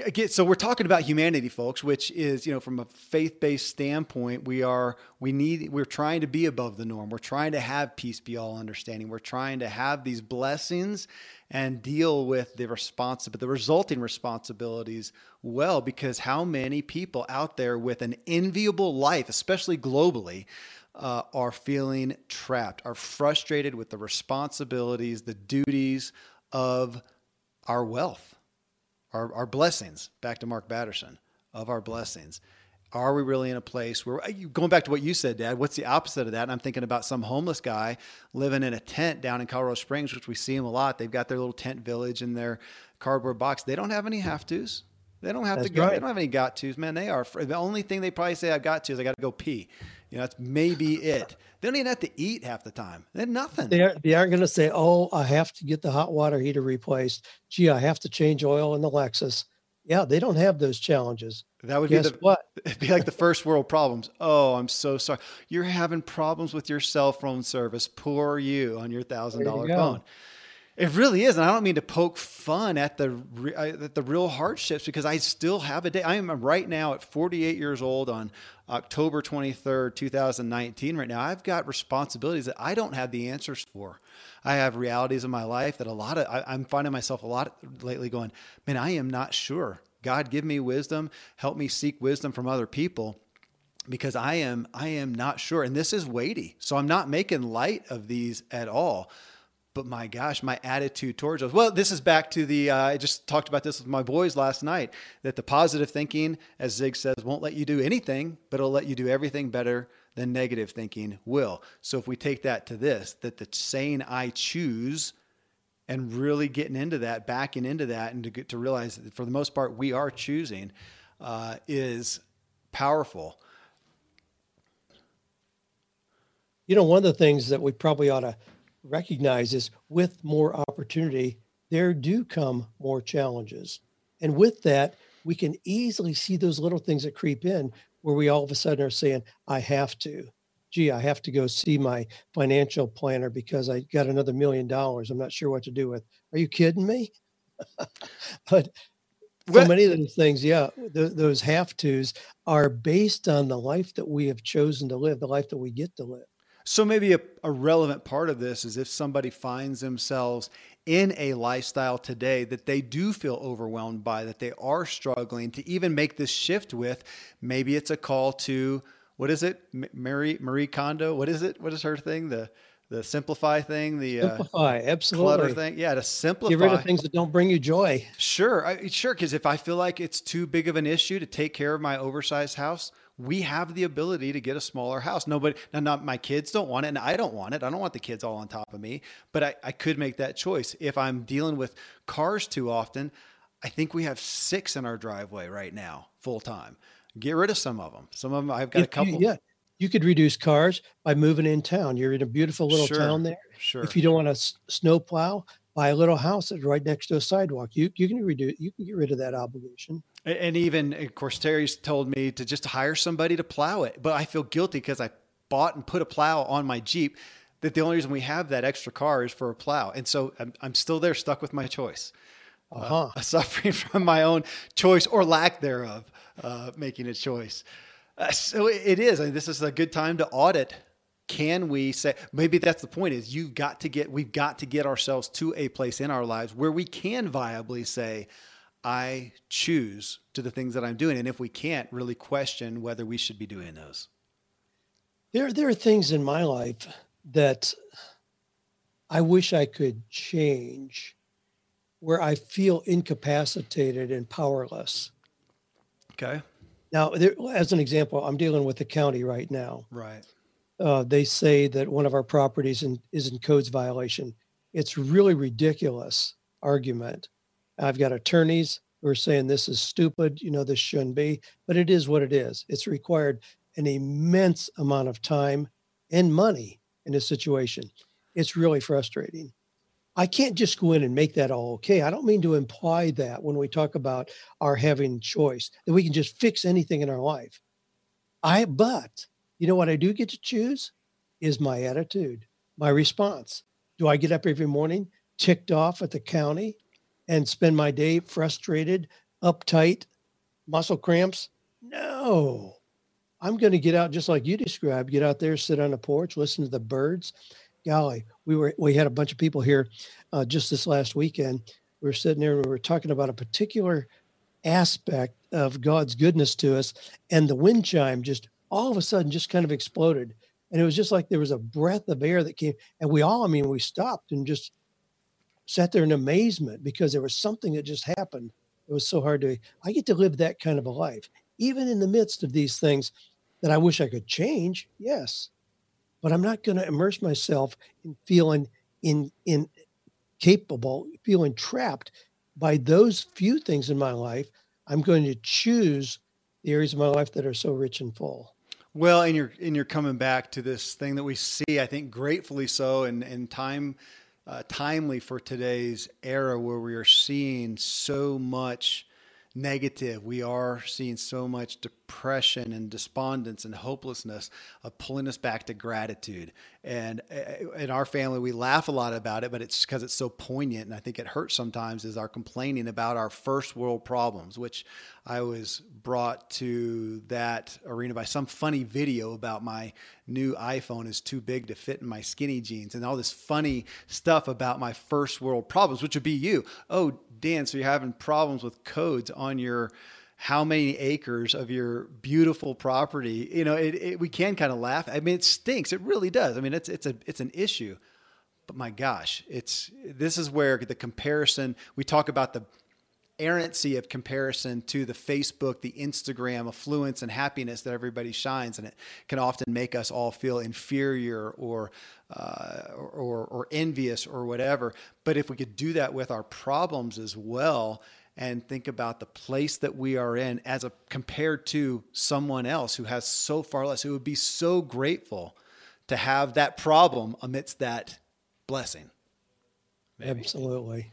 Again, so we're talking about humanity, folks, which is, you know, from a faith-based standpoint, we are we need we're trying to be above the norm. We're trying to have peace be all understanding. We're trying to have these blessings and deal with the responsibility, the resulting responsibilities well. Because how many people out there with an enviable life, especially globally, uh, are feeling trapped, are frustrated with the responsibilities, the duties of our wealth, our, our blessings. Back to Mark Batterson of our blessings. Are we really in a place where, going back to what you said, Dad, what's the opposite of that? And I'm thinking about some homeless guy living in a tent down in Colorado Springs, which we see him a lot. They've got their little tent village and their cardboard box. They don't have any have tos. They don't have That's to go. Right. They don't have any got tos, man. They are the only thing they probably say I've got to is I got to go pee. You know, that's maybe it. They don't even have to eat half the time. They're nothing. They, are, they aren't going to say, "Oh, I have to get the hot water heater replaced." Gee, I have to change oil in the Lexus. Yeah, they don't have those challenges. That would Guess be the what? [LAUGHS] It'd be like the first world problems. Oh, I'm so sorry. You're having problems with your cell phone service. Poor you on your thousand dollar dollar go. It really is, and I don't mean to poke fun at the re- uh, at the real hardships because I still have a day. I am right now at 48 years old on October 23rd, 2019. Right now, I've got responsibilities that I don't have the answers for. I have realities in my life that a lot of I, I'm finding myself a lot lately going, man, I am not sure. God, give me wisdom. Help me seek wisdom from other people because I am I am not sure and this is weighty. So I'm not making light of these at all. But my gosh, my attitude towards those. Well, this is back to the uh, I just talked about this with my boys last night that the positive thinking as Zig says won't let you do anything, but it'll let you do everything better than negative thinking will. So if we take that to this that the saying I choose and really getting into that, backing into that, and to get to realize that for the most part we are choosing uh, is powerful. You know, one of the things that we probably ought to recognize is with more opportunity, there do come more challenges. And with that, we can easily see those little things that creep in where we all of a sudden are saying, I have to. Gee, I have to go see my financial planner because I got another million dollars. I'm not sure what to do with. Are you kidding me? [LAUGHS] but so many of those things, yeah, th- those have tos are based on the life that we have chosen to live, the life that we get to live. So maybe a, a relevant part of this is if somebody finds themselves in a lifestyle today that they do feel overwhelmed by, that they are struggling to even make this shift with, maybe it's a call to what is it, M- Marie Marie Kondo? What is it? What is her thing? The the simplify thing, the uh, Simplify, clutter thing. Yeah, to simplify. Get rid of things that don't bring you joy. Sure, I, sure. Because if I feel like it's too big of an issue to take care of my oversized house, we have the ability to get a smaller house. Nobody, now, not my kids don't want it, and I don't want it. I don't want the kids all on top of me. But I, I could make that choice if I'm dealing with cars too often. I think we have six in our driveway right now, full time. Get rid of some of them. Some of them I've got a If you- couple. yeah, you could reduce cars by moving in town. You're in a beautiful little Sure, town there. Sure. If you don't want to s- snow plow, buy a little house that's right next to a sidewalk. You you can reduce. You can get rid of that obligation. And even, of course, Terry's told me to just hire somebody to plow it. But I feel guilty because I bought and put a plow on my Jeep. That the only reason we have that extra car is for a plow. And so I'm, I'm still there, stuck with my choice, Uh huh. [LAUGHS] suffering from my own choice or lack thereof, uh, making a choice. Uh, so it is. I mean, this is a good time to audit. Can we say maybe that's the point? Is you've got to get we've got to get ourselves to a place in our lives where we can viably say, I choose to the things that I'm doing. And if we can't, really question whether we should be doing those. There there are things in my life that I wish I could change, where I feel incapacitated and powerless. Okay. Now, there, as an example, I'm dealing with the county right now. Right. Uh, they say that one of our properties in, is in codes violation. It's really ridiculous argument. I've got attorneys who are saying this is stupid, you know, this shouldn't be, but it is what it is. It's required an immense amount of time and money in this situation. It's really frustrating. I can't just go in and make that all okay. I don't mean to imply that when we talk about our having choice, that we can just fix anything in our life. I, but you know what I do get to choose is my attitude, my response. Do I get up every morning ticked off at the county and spend my day frustrated, uptight, muscle cramps? No. I'm going to get out just like you described, get out there, sit on the porch, listen to the birds. Golly, we were we had a bunch of people here uh, just this last weekend. We were sitting there and we were talking about a particular aspect of God's goodness to us, and the wind chime just all of a sudden just kind of exploded. And it was just like there was a breath of air that came, and we all, I mean, we stopped and just sat there in amazement because there was something that just happened. It was so hard to, I get to live that kind of a life, even in the midst of these things that I wish I could change. Yes. But I'm not going to immerse myself in feeling in, in capable, feeling trapped by those few things in my life. I'm going to choose the areas of my life that are so rich and full. Well, and you're and you're coming back to this thing that we see, I think, gratefully so, and and time uh, timely for today's era where we are seeing so much negative. We are seeing so much depression and despondence and hopelessness of pulling us back to gratitude. And uh, in our family, we laugh a lot about it, but it's because it's so poignant. And I think it hurts sometimes is our complaining about our first world problems, which I was brought to that arena by some funny video about my new iPhone is too big to fit in my skinny jeans and all this funny stuff about my first world problems, which would be you. Oh, Dan, so you're having problems with codes on your how many acres of your beautiful property. You know, it, it, we can kind of laugh. I mean, it stinks. It really does. I mean, it's it's a it's an issue. But my gosh, it's this is where the comparison. We talk about the errancy of comparison to the Facebook, the Instagram affluence and happiness that everybody shines, and it can often make us all feel inferior or uh, or, or envious or whatever. But if we could do that with our problems as well, and think about the place that we are in as a compared to someone else who has so far less, who would be so grateful to have that problem amidst that blessing. Maybe. Absolutely.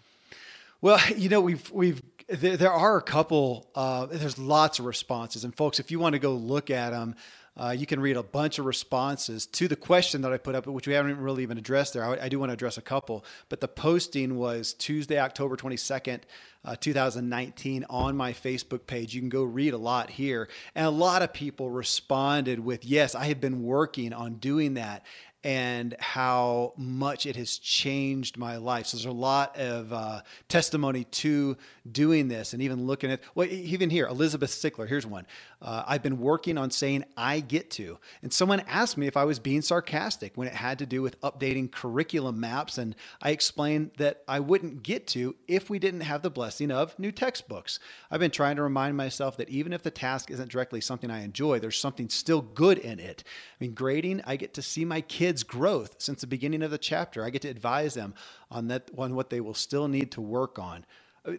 Well, [LAUGHS] you know, we've we've there, are a couple. Uh, there's lots of responses, and folks, if you want to go look at them, uh, you can read a bunch of responses to the question that I put up, which we haven't really even addressed there. I, I do want to address a couple, but the posting was Tuesday, October 22nd, uh, 2019, on my Facebook page. You can go read a lot here. And a lot of people responded with, Yes, I have been working on doing that and how much it has changed my life. So there's a lot of uh, testimony to doing this and even looking at, well, even here, Elizabeth Sickler, here's one. Uh, I've been working on saying I get to. And someone asked me if I was being sarcastic when it had to do with updating curriculum maps. And I explained that I wouldn't get to if we didn't have the blessing of new textbooks. I've been trying to remind myself that even if the task isn't directly something I enjoy, there's something still good in it. I mean, grading, I get to see my kids' growth since the beginning of the chapter. I get to advise them on that on what they will still need to work on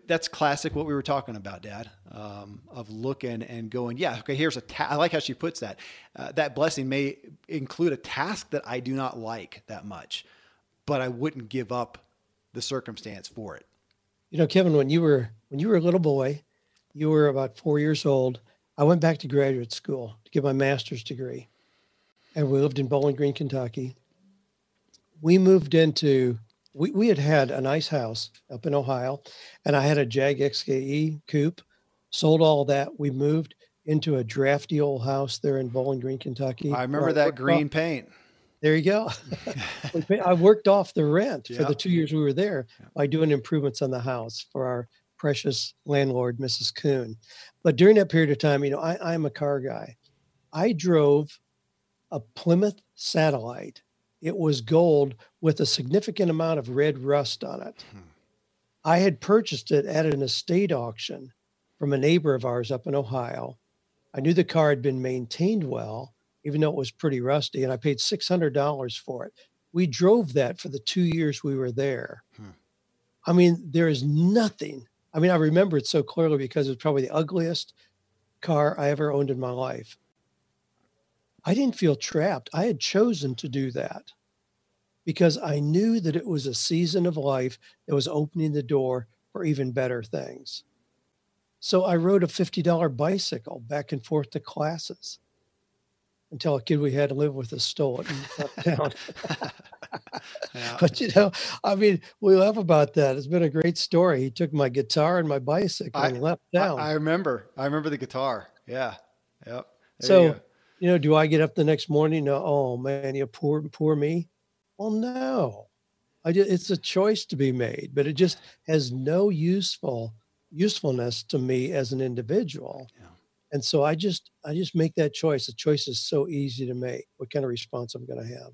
that's classic what we were talking about dad um, of looking and going yeah okay here's a ta- i like how she puts that. Uh, that blessing may include a task that i do not like that much but i wouldn't give up the circumstance for it. You know kevin when you were when you were a little boy you were about four years old i went back to graduate school to get my master's degree and we lived in bowling green kentucky. We moved into we, we had had a nice house up in Ohio, and I had a Jag XKE coupe. Sold all that. We moved into a drafty old house there in Bowling Green, Kentucky. I remember that green off, paint. There you go. [LAUGHS] I worked off the rent yeah. for the two years we were there yeah. by doing improvements on the house for our precious landlord, Mrs. Kuhn. But during that period of time, you know, I, I'm a car guy. I drove a Plymouth Satellite it was gold with a significant amount of red rust on it. Hmm. I had purchased it at an estate auction from a neighbor of ours up in Ohio. I knew the car had been maintained well, even though it was pretty rusty, and I paid $600 for it. We drove that for the two years we were there. Hmm. I mean, there is nothing. I mean, I remember it so clearly because it was probably the ugliest car I ever owned in my life. I didn't feel trapped. I had chosen to do that because I knew that it was a season of life that was opening the door for even better things. So I rode a $50 bicycle back and forth to classes until a kid we had to live with us stole it and left [LAUGHS] town. yeah. [LAUGHS] But you know, I mean, we laugh about that. It's been a great story. He took my guitar and my bicycle I, and left town. I, I, remember. I remember the guitar. Yeah. Yep. There so you, you know, do I get up the next morning? No, oh man, you poor, poor me. Well, no. I just, it's a choice to be made, but it just has no useful usefulness to me as an individual. Yeah. And so I just I just make that choice. The choice is so easy to make. What kind of response I'm going to have.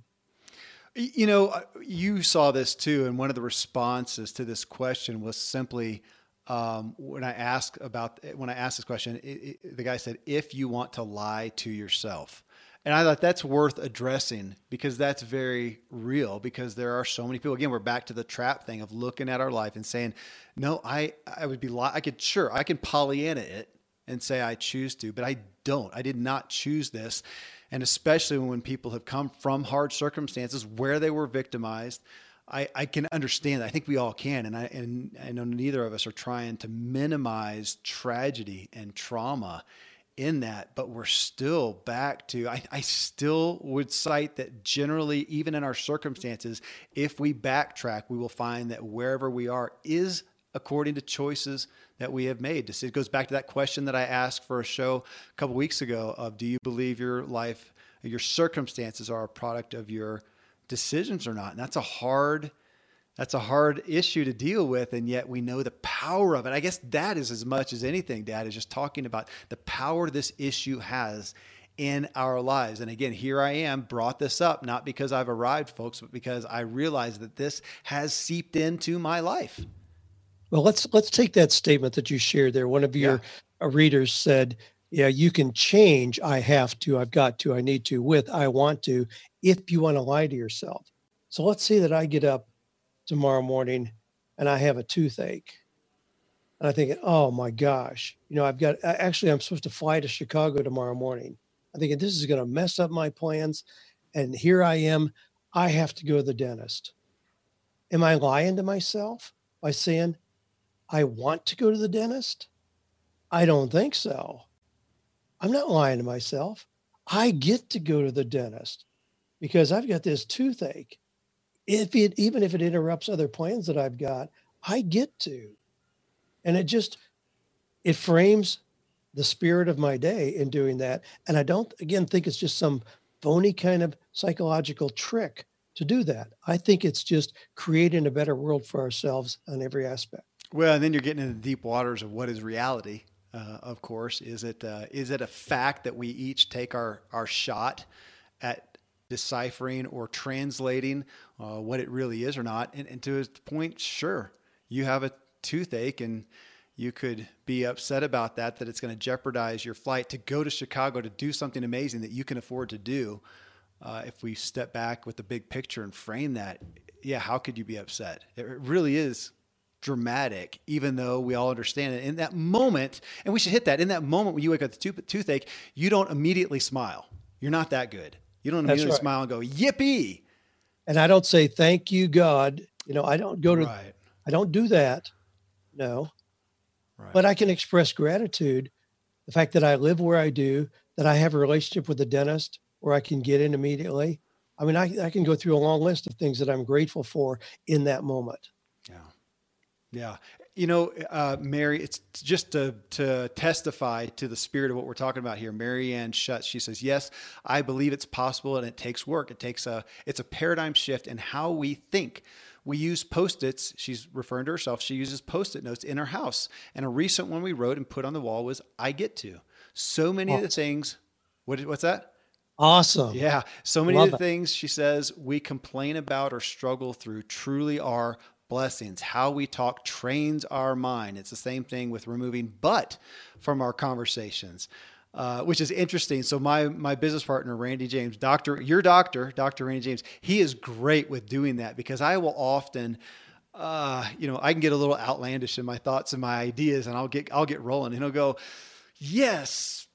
You know, uh, you saw this too, and one of the responses to this question was simply um, when I asked about when I asked this question, it, it, the guy said, "If you want to lie to yourself." And I thought that's worth addressing because that's very real because there are so many people. Again, we're back to the trap thing of looking at our life and saying, no, I, I would be, li- I could, sure, I can Pollyanna it and say I choose to, but I don't. I did not choose this. And especially when people have come from hard circumstances where they were victimized, I, I can understand. I think we all can, and I and I know neither of us are trying to minimize tragedy and trauma in that, but we're still back to. I, I still would cite that generally, even in our circumstances, if we backtrack, we will find that wherever we are is according to choices that we have made. It goes back to that question that I asked for a show a couple weeks ago of do you believe your life, your circumstances are a product of your decisions or not? And that's a hard that's a hard issue to deal with and yet we know the power of it. I guess that is as much as anything dad is just talking about the power this issue has in our lives. And again, here I am, brought this up, not because I've arrived, folks, but because I realize that this has seeped into my life. Well, let's let's take that statement that you shared there. One of your yeah. Uh, readers said, "Yeah, you can change. I have to. I've got to. I need to. With I want to. If you want to lie to yourself." So let's say that I get up tomorrow morning and I have a toothache, and I think, "Oh my gosh, you know, I've got. Actually, I'm supposed to fly to Chicago tomorrow morning. I'm thinking this is going to mess up my plans, and here I am. I have to go to the dentist. Am I lying to myself by saying?" I want to go to the dentist? I don't think so. I'm not lying to myself. I get to go to the dentist because I've got this toothache. If it even if it interrupts other plans that I've got, I get to. And it just it frames the spirit of my day in doing that. And I don't again think it's just some phony kind of psychological trick to do that. I think it's just creating a better world for ourselves on every aspect. Well, and then you're getting into the deep waters of what is reality. Uh, of course, is it uh, is it a fact that we each take our our shot at deciphering or translating uh, what it really is or not? And, and to a point, sure, you have a toothache and you could be upset about that that it's going to jeopardize your flight to go to chicago to do something amazing that you can afford to do uh, if we step back with the big picture and frame that yeah how could you be upset it really is dramatic, even though we all understand it. In that moment, and we should hit that, in that moment when you wake up with the toothache, you don't immediately smile. You're not that good. You don't immediately right. smile and go, yippee. And I don't say, thank you, God. You know, I don't go to, right. I don't do that. No. Right. But I can express gratitude. The fact that I live where I do, that I have a relationship with the dentist where I can get in immediately. I mean, I, I can go through a long list of things that I'm grateful for in that moment. Yeah. Yeah. You know, uh, Mary, it's just to, to testify to the spirit of what we're talking about here. Mary Ann Schutz, she says, yes, I believe it's possible and it takes work. It takes a, it's a paradigm shift in how we think. We use post-its. She's referring to herself. She uses post-it notes in her house. And a recent one we wrote and put on the wall was, I get to. So many awesome. of the things, what, what's that? Awesome. Yeah. So many Love of the it. things she says we complain about or struggle through truly are blessings. How we talk trains our mind. It's the same thing with removing but from our conversations. Uh, which is interesting. So my my business partner Randy James, doctor, your doctor, Doctor Randy James, he is great with doing that because I will often, uh, you know, I can get a little outlandish in my thoughts and my ideas, and I'll get I'll get rolling, and he'll go, yes,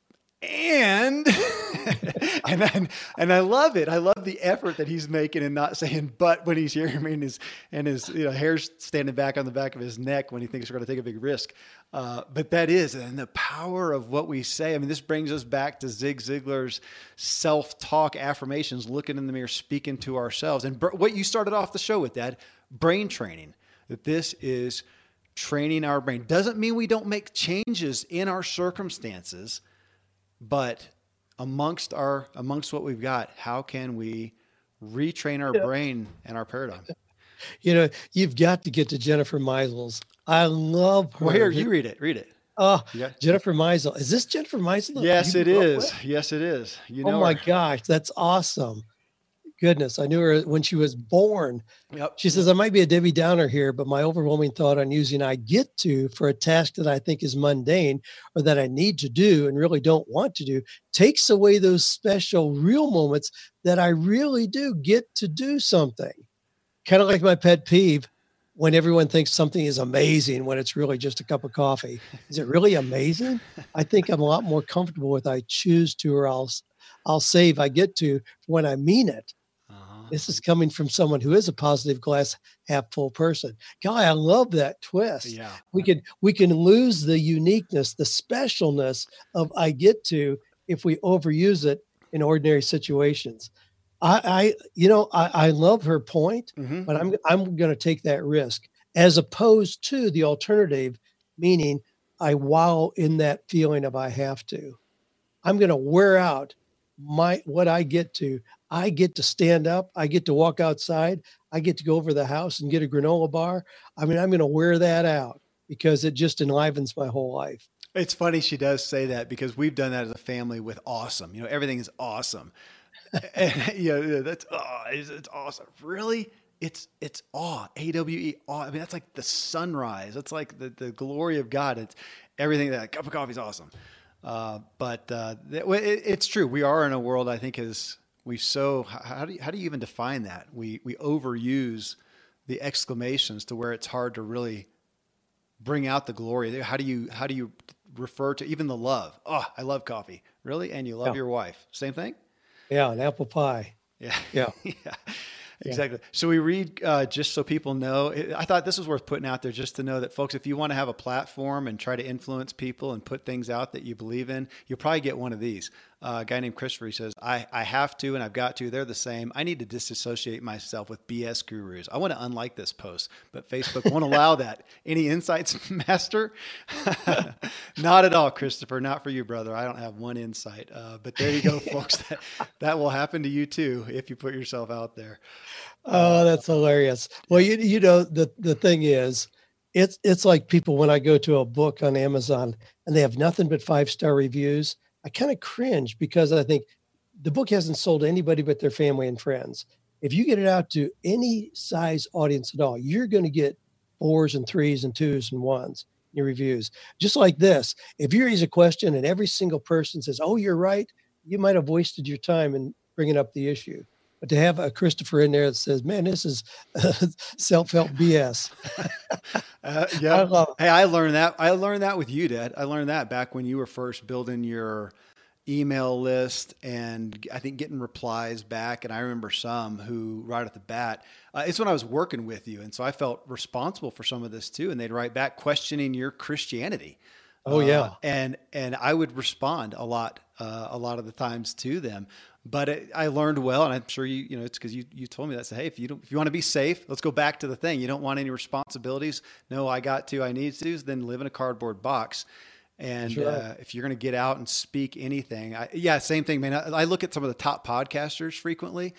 and [LAUGHS] and then and I love it. I love the effort that he's making and not saying but when he's hearing me and his and his you know hair's standing back on the back of his neck when he thinks we're going to take a big risk. Uh, but that is and the power of what we say. I mean, this brings us back to Zig Ziglar's self-talk affirmations, looking in the mirror, speaking to ourselves, and what you started off the show with, Dad, brain training. That this is training our brain doesn't mean we don't make changes in our circumstances but amongst our amongst what we've got, how can we retrain our yeah. brain and our paradigm? [LAUGHS] You know, you've got to get to Jennifer Meisels. I love her. Well, here, you read it. Read it. Oh, yeah. Jennifer Meisel. Is this Jennifer Meisel? Yes, it is. Yes, it is. You oh know. Oh my her. gosh, that's awesome goodness. I knew her when she was born. Yep. She says, I might be a Debbie Downer here, but my overwhelming thought on using I get to for a task that I think is mundane or that I need to do and really don't want to do takes away those special real moments that I really do get to do something. Kind of like my pet peeve when everyone thinks something is amazing when it's really just a cup of coffee. Is it really amazing? I think I'm a lot more comfortable with I choose to or I'll I'll save I get to when I mean it This is coming from someone who is a positive glass half full person. Guy, I love that twist. Yeah. We can we can lose the uniqueness, the specialness of I get to if we overuse it in ordinary situations. I, I you know, I, I love her point, Mhm. but I'm I'm going to take that risk as opposed to the alternative, meaning I wallow in that feeling of I have to. I'm going to wear out my what I get to. I get to stand up. I get to walk outside. I get to go over the house and get a granola bar. I mean, I'm going to wear that out because it just enlivens my whole life. It's funny she does say that because we've done that as a family with awesome. You know, everything is awesome. [LAUGHS] and you know, that's oh, it's, it's awesome. Really? It's it's awe. A W E awe. I mean, that's like the sunrise. That's like the, the glory of God. It's everything that cup of coffee is awesome. Uh, but uh, it, it, it's true. We are in a world. I think is we so how do you, how do you even define that? We we overuse the exclamations to where it's hard to really bring out the glory. How do you how do you refer to even the love? Oh, I love coffee. Really? And you love Yeah. your wife. Same thing? Yeah, an apple pie. Yeah. [LAUGHS] Yeah. yeah. Exactly. So we read uh, just so people know. I thought this was worth putting out there just to know that, folks, if you want to have a platform and try to influence people and put things out that you believe in, you'll probably get one of these. Uh, a guy named Christopher he says, I, I have to and I've got to. They're the same. I need to disassociate myself with BS gurus. I want to unlike this post, but Facebook won't [LAUGHS] allow that. Any insights, [LAUGHS] Master? [LAUGHS] not at all, Christopher. Not for you, brother. I don't have one insight. Uh, but there you go, folks. That, that will happen to you too if you put yourself out there. Oh, that's hilarious. Well, you you know the the thing is, it's it's like people when I go to a book on Amazon and they have nothing but five star reviews. I kind of cringe because I think the book hasn't sold to anybody but their family and friends. If you get it out to any size audience at all, you're going to get fours and threes and twos and ones in your reviews. Just like this, if you raise a question and every single person says, "Oh, you're right," you might have wasted your time in bringing up the issue. But to have a Christopher in there that says, "Man, this is [LAUGHS] self-help BS," [LAUGHS] Uh, [LAUGHS] I yeah. love. Hey, I learned that. I learned that with you, Dad. I learned that back when you were first building your email list and I think getting replies back. And I remember some who, right at the bat, uh, it's when I was working with you. And so I felt responsible for some of this too. And they'd write back questioning your Christianity. Oh, Uh, yeah. and and I would respond a lot, uh, a lot of the times to them. But it, I learned well, and I'm sure you, you know, it's because you, you told me that. Say, hey, if you don't, if you want to be safe, let's go back to the thing. You don't want any responsibilities. No, I got to, I need to. Then live in a cardboard box. And right. uh, if you're going to get out and speak anything, I, yeah, same thing, man. I, I look at some of the top podcasters frequently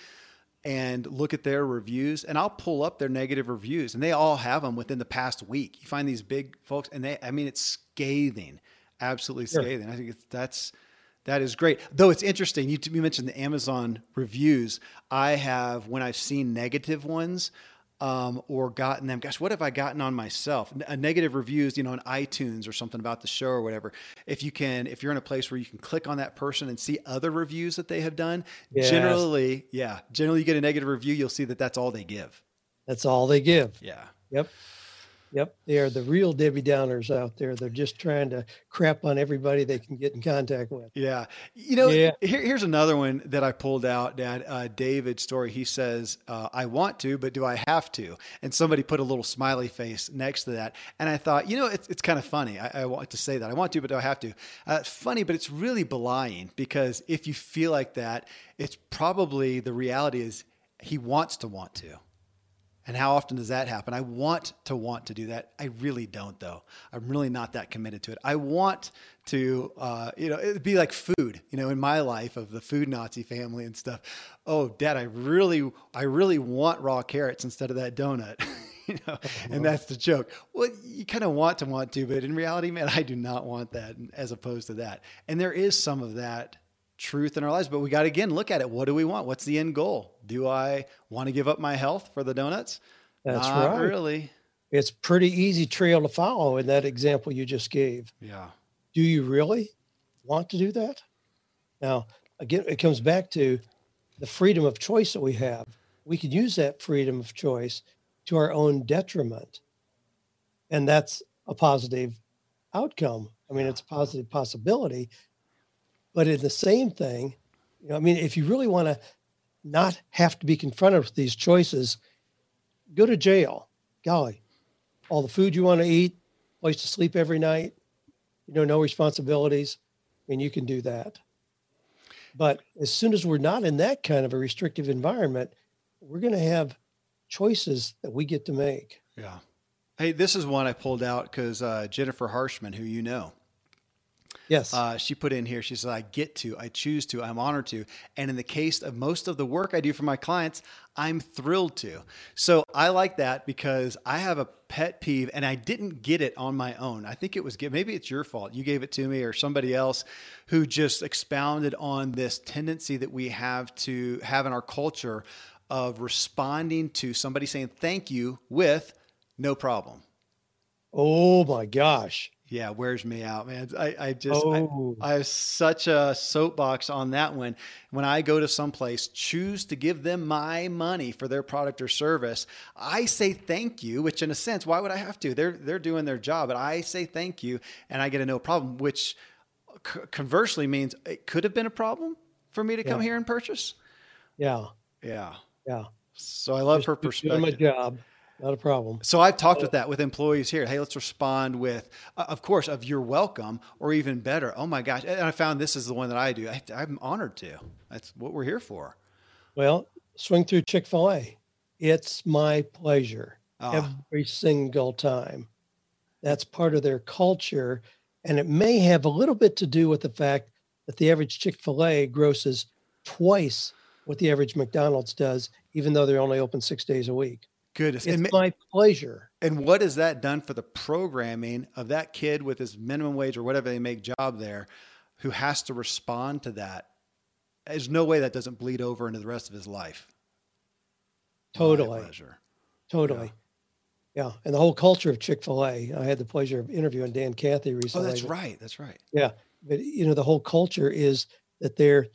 and look at their reviews and I'll pull up their negative reviews and they all have them within the past week. You find these big folks and they, I mean, it's scathing, absolutely Sure. scathing. I think it's, that's, that is great. Though it's interesting. You, you mentioned the Amazon reviews. I have, when I've seen negative ones, um, or gotten them. Gosh, what have I gotten on myself? A negative reviews, you know, on iTunes or something about the show or whatever. If you can, if you're in a place where you can click on that person and see other reviews that they have done, Yes. generally, yeah, generally you get a negative review, you'll see that that's all they give. That's all they give. Yeah. Yep. Yep. They are the real Debbie Downers out there. They're just trying to crap on everybody they can get in contact with. Yeah. You know, Yeah. Here, here's another one that I pulled out, Dad. Uh, David's story. He says, uh, I want to, but do I have to? And somebody put a little smiley face next to that. And I thought, you know, it's, it's kind of funny. I, I want to say that. I want to, but do I have to? Uh, funny, but it's really belying because if you feel like that, it's probably the reality is he wants to want to. And how often does that happen? I want to want to do that. I really don't, though. I'm really not that committed to it. I want to, uh, you know, it'd be like food, you know, in my life of the food Nazi family and stuff. Oh, Dad, I really, I really want raw carrots instead of that donut. [LAUGHS] you know, and that's the joke. Well, you kind of want to want to, but in reality, man, I do not want that as opposed to that. And there is some of that truth in our lives, but we got to again look at it. What do we want? What's the end goal? Do I want to give up my health for the donuts? That's Not right. really. It's pretty easy trail to follow in that example you just gave. Yeah. Do you really want to do that? Now, again, it comes back to the freedom of choice that we have. We can use that freedom of choice to our own detriment. And that's a positive outcome. I mean, it's a positive possibility. But in the same thing, you know, I mean, if you really want to not have to be confronted with these choices, go to jail. Golly, all the food you want to eat, place to sleep every night, you know, no responsibilities, and you can do that. But as soon as we're not in that kind of a restrictive environment, we're going to have choices that we get to make. Yeah. Hey, this is one I pulled out because uh, Jennifer Harshman, who you know, Yes. Uh, she put in here, she said, I get to, I choose to, I'm honored to. And in the case of most of the work I do for my clients, I'm thrilled to. So I like that because I have a pet peeve and I didn't get it on my own. I think it was, maybe it's your fault. You gave it to me or somebody else who just expounded on this tendency that we have to have in our culture of responding to somebody saying thank you with no problem. Oh my gosh yeah, wears me out, man. I, I just, oh. I, I, have such a soapbox on that one. When I go to someplace, choose to give them my money for their product or service, I say thank you, which in a sense, why would I have to? They're, they're doing their job, but I say thank you and I get a no problem, which conversely means it could have been a problem for me to come here and purchase. Yeah. Yeah. Yeah. So I love just her perspective. Doing my job not a problem. So I've talked with that with employees here. Hey, let's respond with, uh, of course, of you're welcome, or even better. Oh my gosh! And I found this is the one that I do. I, I'm honored to. That's what we're here for. Well, swing through Chick Fil A. It's my pleasure oh. every single time. That's part of their culture, and it may have a little bit to do with the fact that the average Chick Fil A grosses twice what the average McDonald's does, even though they're only open six days a week. Goodness. It's and, my pleasure. And what has that done for the programming of that kid with his minimum wage or whatever they make job there who has to respond to that? There's no way that doesn't bleed over into the rest of his life. Totally. Totally. Yeah. yeah. And the whole culture of Chick fil A. I had the pleasure of interviewing Dan Cathy recently. Oh, that's right. That's right. Yeah. But, you know, the whole culture is that they're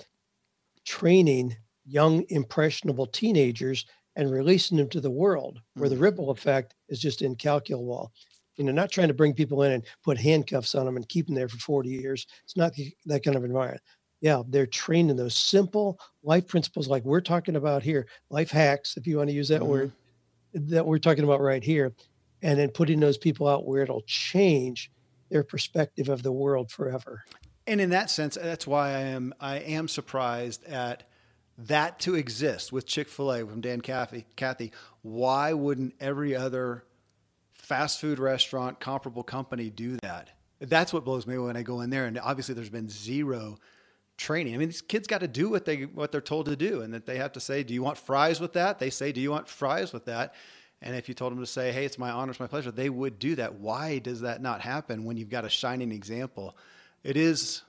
training young, impressionable teenagers and releasing them to the world where the ripple effect is just incalculable. You know, not trying to bring people in and put handcuffs on them and keep them there for 40 years. It's not that kind of environment. Yeah, they're trained in those simple life principles like we're talking about here, life hacks, if you want to use that mm-hmm. word, that we're talking about right here. And then putting those people out where it'll change their perspective of the world forever. And in that sense, that's why I am I am surprised at that to exist with Chick fil A from Dan Cathy, why wouldn't every other fast food restaurant, comparable company do that? That's what blows me when I go in there. And obviously, there's been zero training. I mean, these kids got to do what they what they're told to do, and that they have to say, "Do you want fries with that?" They say, "Do you want fries with that?" And if you told them to say, "Hey, it's my honor, it's my pleasure," they would do that. Why does that not happen when you've got a shining example? It is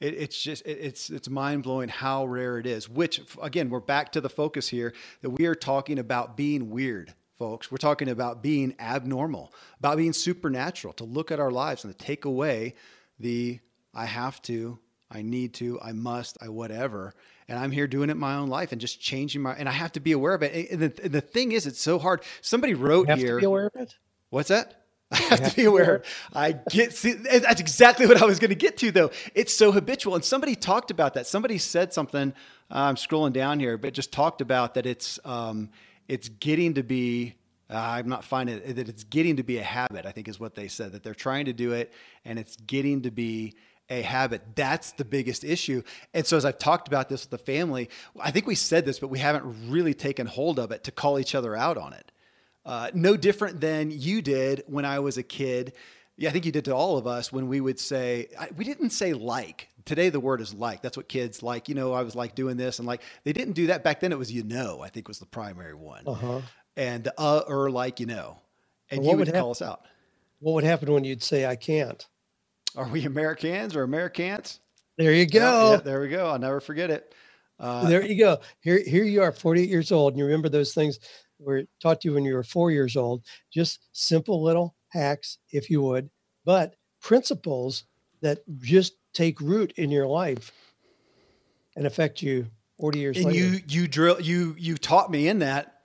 it, it's just it, it's it's mind blowing how rare it is. Which again, we're back to the focus here that we are talking about being weird folks. We're talking about being abnormal, about being supernatural, to look at our lives and to take away the I have to, I need to, I must, I whatever. And I'm here doing it my own life and just changing my, and I have to be aware of it. And the, the thing is, it's so hard. Somebody wrote you have here. To be aware of it? What's that? [LAUGHS] I [LAUGHS] have to be aware. I get see, that's exactly what I was going to get to though. It's so habitual, and somebody talked about that. Somebody said something. Uh, I'm scrolling down here, but just talked about that. It's um, it's getting to be. Uh, I'm not finding it, that it's getting to be a habit. I think is what they said that they're trying to do it, and it's getting to be a habit. That's the biggest issue. And so, as I've talked about this with the family, I think we said this, but we haven't really taken hold of it to call each other out on it. Uh, no different than you did when I was a kid. Yeah, I think you did to all of us when we would say, I, we didn't say like. Today, the word is like. That's what kids like. You know, I was like doing this and like. They didn't do that back then. It was you know, I think was the primary one. Uh-huh. And uh or like you know. And you would, would call us out. What would happen when you'd say, I can't? Are we Americans or Ameri-can'ts? There you go. Yeah, yeah, there we go. I'll never forget it. Uh, there you go. Here, here you are, 48 years old, and you remember those things were taught to you when you were four years old. Just simple little hacks, if you would, but principles that just take root in your life and affect you 40 years and later. you you drill you you taught me in that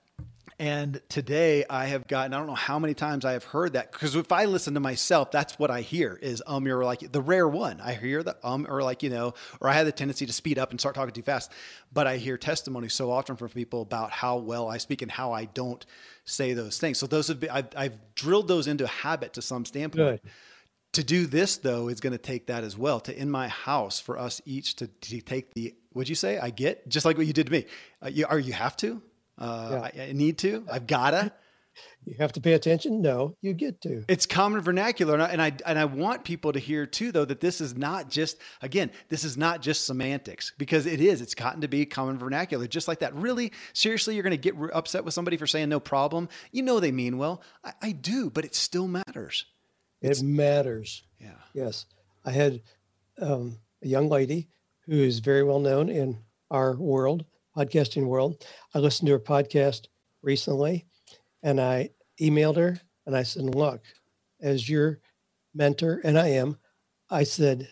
And today I have gotten, I don't know how many times I have heard that because if I listen to myself, that's what I hear is um, you're like the rare one. I hear the um, or like, you know, or I have the tendency to speed up and start talking too fast. But I hear testimony so often from people about how well I speak and how I don't say those things. So those have been, I've, I've drilled those into a habit to some standpoint. Good. To do this though is going to take that as well. To in my house for us each to, to take the, what'd you say? I get just like what you did to me. Uh, you, are you have to? Uh, yeah. I, I, need to. I've gotta. You have to pay attention. No, you get to. It's common vernacular, and I, and I and I want people to hear too, though, that this is not just again, this is not just semantics because it is. It's gotten to be common vernacular, just like that. Really, seriously, you're going to get upset with somebody for saying no problem. You know they mean well. I, I do, but it still matters. It's, it matters. Yeah. Yes, I had um, a young lady who is very well known in our world podcasting world. I listened to her podcast recently and I emailed her and I said, Look, as your mentor, and I am, I said,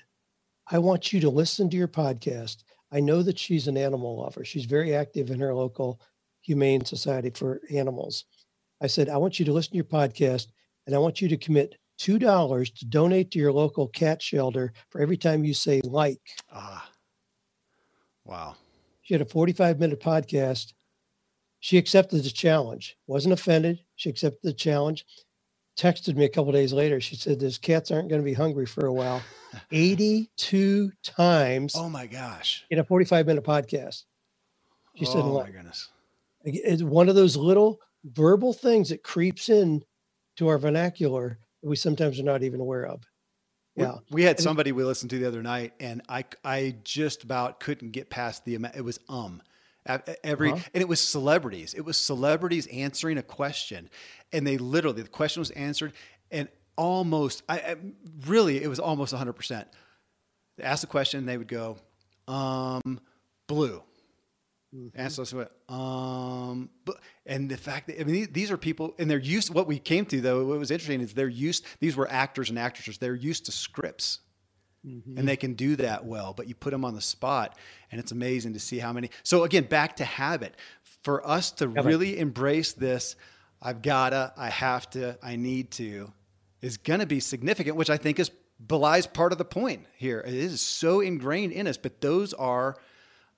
I want you to listen to your podcast. I know that she's an animal lover. She's very active in her local humane society for animals. I said, I want you to listen to your podcast and I want you to commit $2 to donate to your local cat shelter for every time you say like. Ah. Wow. She had a 45 minute podcast. She accepted the challenge, wasn't offended. She accepted the challenge. Texted me a couple days later. She said, Those cats aren't going to be hungry for a while. [LAUGHS] 82 times. Oh my gosh. In a 45 minute podcast. She oh said, Oh my goodness. It's one of those little verbal things that creeps in to our vernacular that we sometimes are not even aware of. Yeah. We, we had somebody we listened to the other night and I, I just about couldn't get past the amount. It was, um, every, uh-huh. and it was celebrities. It was celebrities answering a question and they literally, the question was answered and almost, I, I really, it was almost hundred percent. They asked a question, they would go, um, blue. Mm-hmm. And so, so um, but, and the fact that, I mean, these are people and they're used, what we came to though, what was interesting is they're used, these were actors and actresses. They're used to scripts mm-hmm. and they can do that well, but you put them on the spot and it's amazing to see how many. So again, back to habit for us to really embrace this. I've gotta, I have to, I need to is going to be significant, which I think is belies part of the point here. It is so ingrained in us, but those are,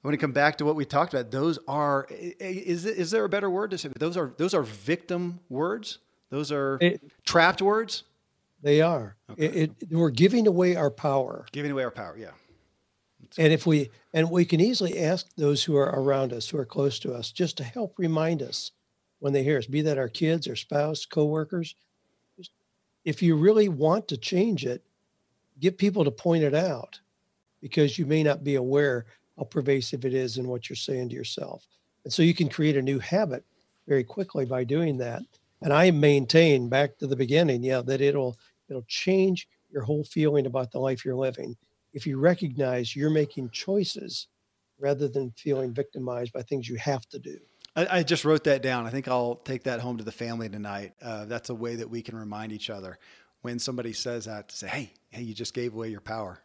when to come back to what we talked about, those are is is there a better word to say? Those are those are victim words. Those are it, trapped words. They are. Okay. It, it, we're giving away our power. Giving away our power. Yeah. That's and if we and we can easily ask those who are around us, who are close to us, just to help remind us when they hear us, be that our kids, our spouse, coworkers. If you really want to change it, get people to point it out because you may not be aware how pervasive it is in what you're saying to yourself. And so you can create a new habit very quickly by doing that. And I maintain back to the beginning, yeah, that it'll it'll change your whole feeling about the life you're living if you recognize you're making choices rather than feeling victimized by things you have to do. I, I just wrote that down. I think I'll take that home to the family tonight. Uh, that's a way that we can remind each other when somebody says that to say, "Hey, hey, you just gave away your power."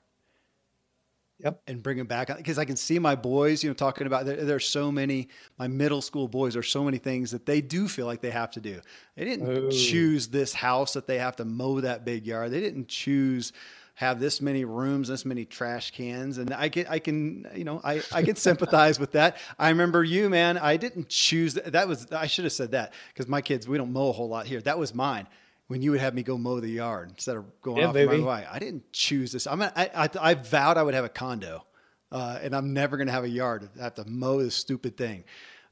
Yep. And bring them back because I can see my boys, you know, talking about there, there's so many, my middle school boys, there's so many things that they do feel like they have to do. They didn't oh. choose this house that they have to mow that big yard. They didn't choose have this many rooms, this many trash cans. And I can, I can, you know, I, I can [LAUGHS] sympathize with that. I remember you, man, I didn't choose that. that was, I should have said that because my kids, we don't mow a whole lot here. That was mine when you would have me go mow the yard instead of going yeah, off baby. my way. I didn't choose this. I'm a, I, I, I vowed I would have a condo, uh, and I'm never going to have a yard. I have to mow this stupid thing.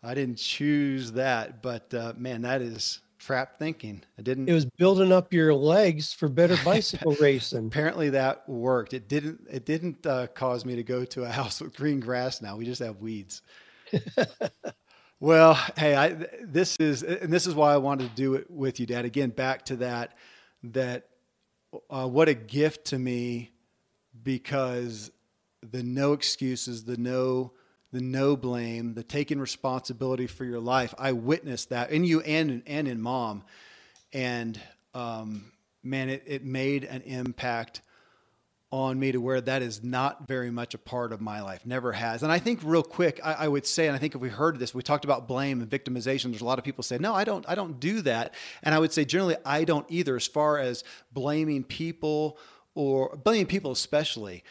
I didn't choose that, but uh, man, that is trap thinking. I didn't. It was building up your legs for better bicycle [LAUGHS] racing. Apparently, that worked. It didn't. It didn't uh, cause me to go to a [LAUGHS] house with green grass. Now we just have weeds. [LAUGHS] Well, hey, I, this is and this is why I wanted to do it with you, Dad. Again, back to that that uh, what a gift to me because the no excuses, the no the no blame, the taking responsibility for your life. I witnessed that in you and and in mom, and um, man, it, it made an impact on me to where that is not very much a part of my life, never has. And I think real quick, I, I, would say, and I think if we heard this, we talked about blame and victimization. There's a lot of people say, no, I don't, I don't do that. And I would say generally, I don't either, as far as blaming people or blaming people especially.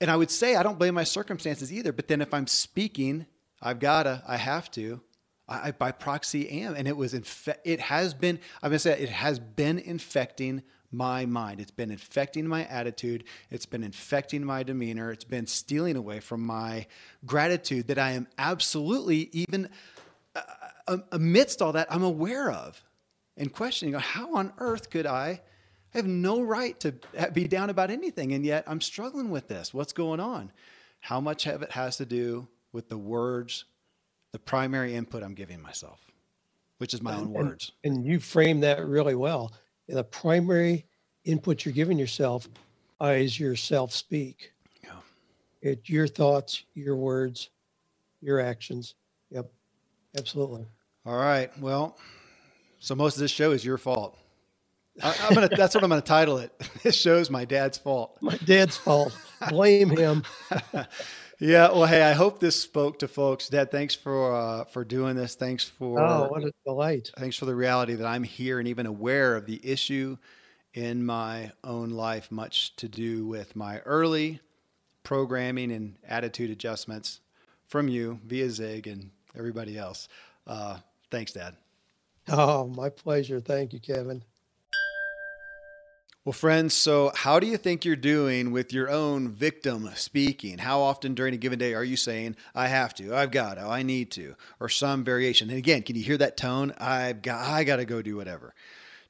And I would say I don't blame my circumstances either. But then if I'm speaking, I've gotta, I have to. I, by proxy am, and it was infe- it has been. I'm gonna say it has been infecting my mind. It's been infecting my attitude. It's been infecting my demeanor. It's been stealing away from my gratitude that I am absolutely, even uh, uh amidst all that, I'm aware of and questioning how on earth could I? I have no right to be down about anything, and yet I'm struggling with this. What's going on? How much of it has to do with the words, the primary input I'm giving myself, which is my own words? And you frame that really well the primary input you're giving yourself is your self speak. Yeah. It's your thoughts, your words, your actions. Yep. Absolutely. All right. Well, so most of this show is your fault. I, am gonna. that's what I'm gonna title it. [LAUGHS] This show's my dad's fault. My dad's fault. Blame him. [LAUGHS] yeah. Well, hey, I hope this spoke to folks. Dad, thanks for uh, for doing this. Thanks for oh, what a delight. Thanks for the reality that I'm here and even aware of the issue in my own life. Much to do with my early programming and attitude adjustments from you via Zig and everybody else. Uh, thanks, Dad. Oh, my pleasure. Thank you, Kevin. Well, friends, so how do you think you're doing with your own victim speaking? How often during a given day are you saying, I have to, I've got to, I need to, or some variation? And again, can you hear that tone? I've got, I got to go do whatever.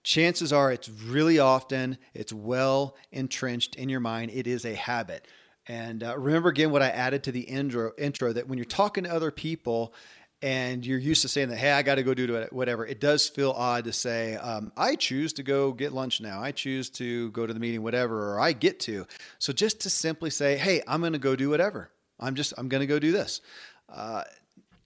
Chances are it's really often, it's well entrenched in your mind. It is a habit. And uh, remember again what I added to the intro, intro that when you're talking to other people, and you're used to saying that, hey, I got to go do whatever, it does feel odd to say, um, I choose to go get lunch now. I choose to go to the meeting, whatever, or I get to. So just to simply say, hey, I'm going to go do whatever. I'm just, I'm going to go do this. Uh,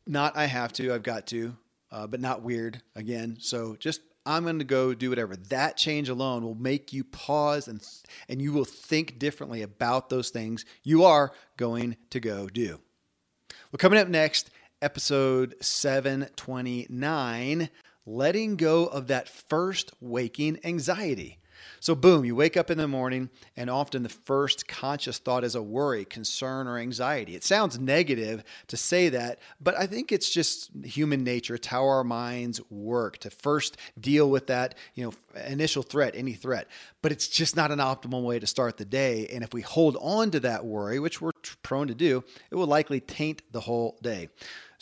not I have to, I've got to, uh, but not weird again. So just I'm going to go do whatever. That change alone will make you pause and and you will think differently about those things you are going to go do. Well, coming up next episode 729 letting go of that first waking anxiety. So, boom, you wake up in the morning, and often the first conscious thought is a worry, concern, or anxiety. It sounds negative to say that, but I think it's just human nature. It's how our minds work to first deal with that, you know, initial threat, any threat. But it's just not an optimal way to start the day. And if we hold on to that worry, which we're prone to do, it will likely taint the whole day.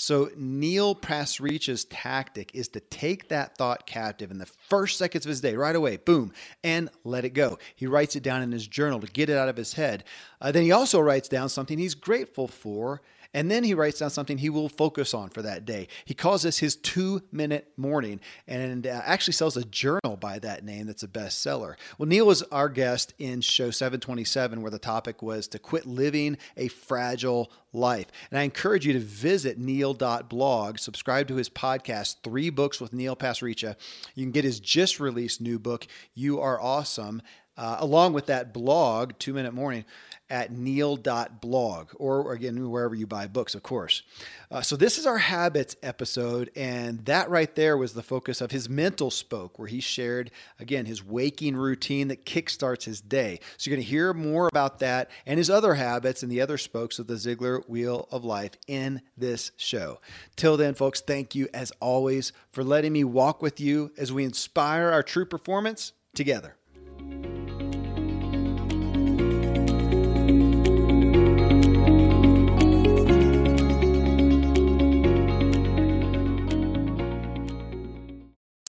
So Neil Pasricha's tactic is to take that thought captive in the first seconds of his day, right away, boom, and let it go. He writes it down in his journal to get it out of his head. Uh, then he also writes down something he's grateful for and then he writes down something he will focus on for that day. He calls this his two minute morning and uh, actually sells a journal by that name that's a bestseller. Well, Neil was our guest in show 727, where the topic was to quit living a fragile life. And I encourage you to visit neil.blog, subscribe to his podcast, Three Books with Neil Pasricha. You can get his just released new book, You Are Awesome, uh, along with that blog, Two Minute Morning at neil.blog or again wherever you buy books of course. Uh, so this is our habits episode and that right there was the focus of his mental spoke where he shared again his waking routine that kickstarts his day. So you're going to hear more about that and his other habits and the other spokes of the ziglar wheel of life in this show. Till then folks thank you as always for letting me walk with you as we inspire our true performance together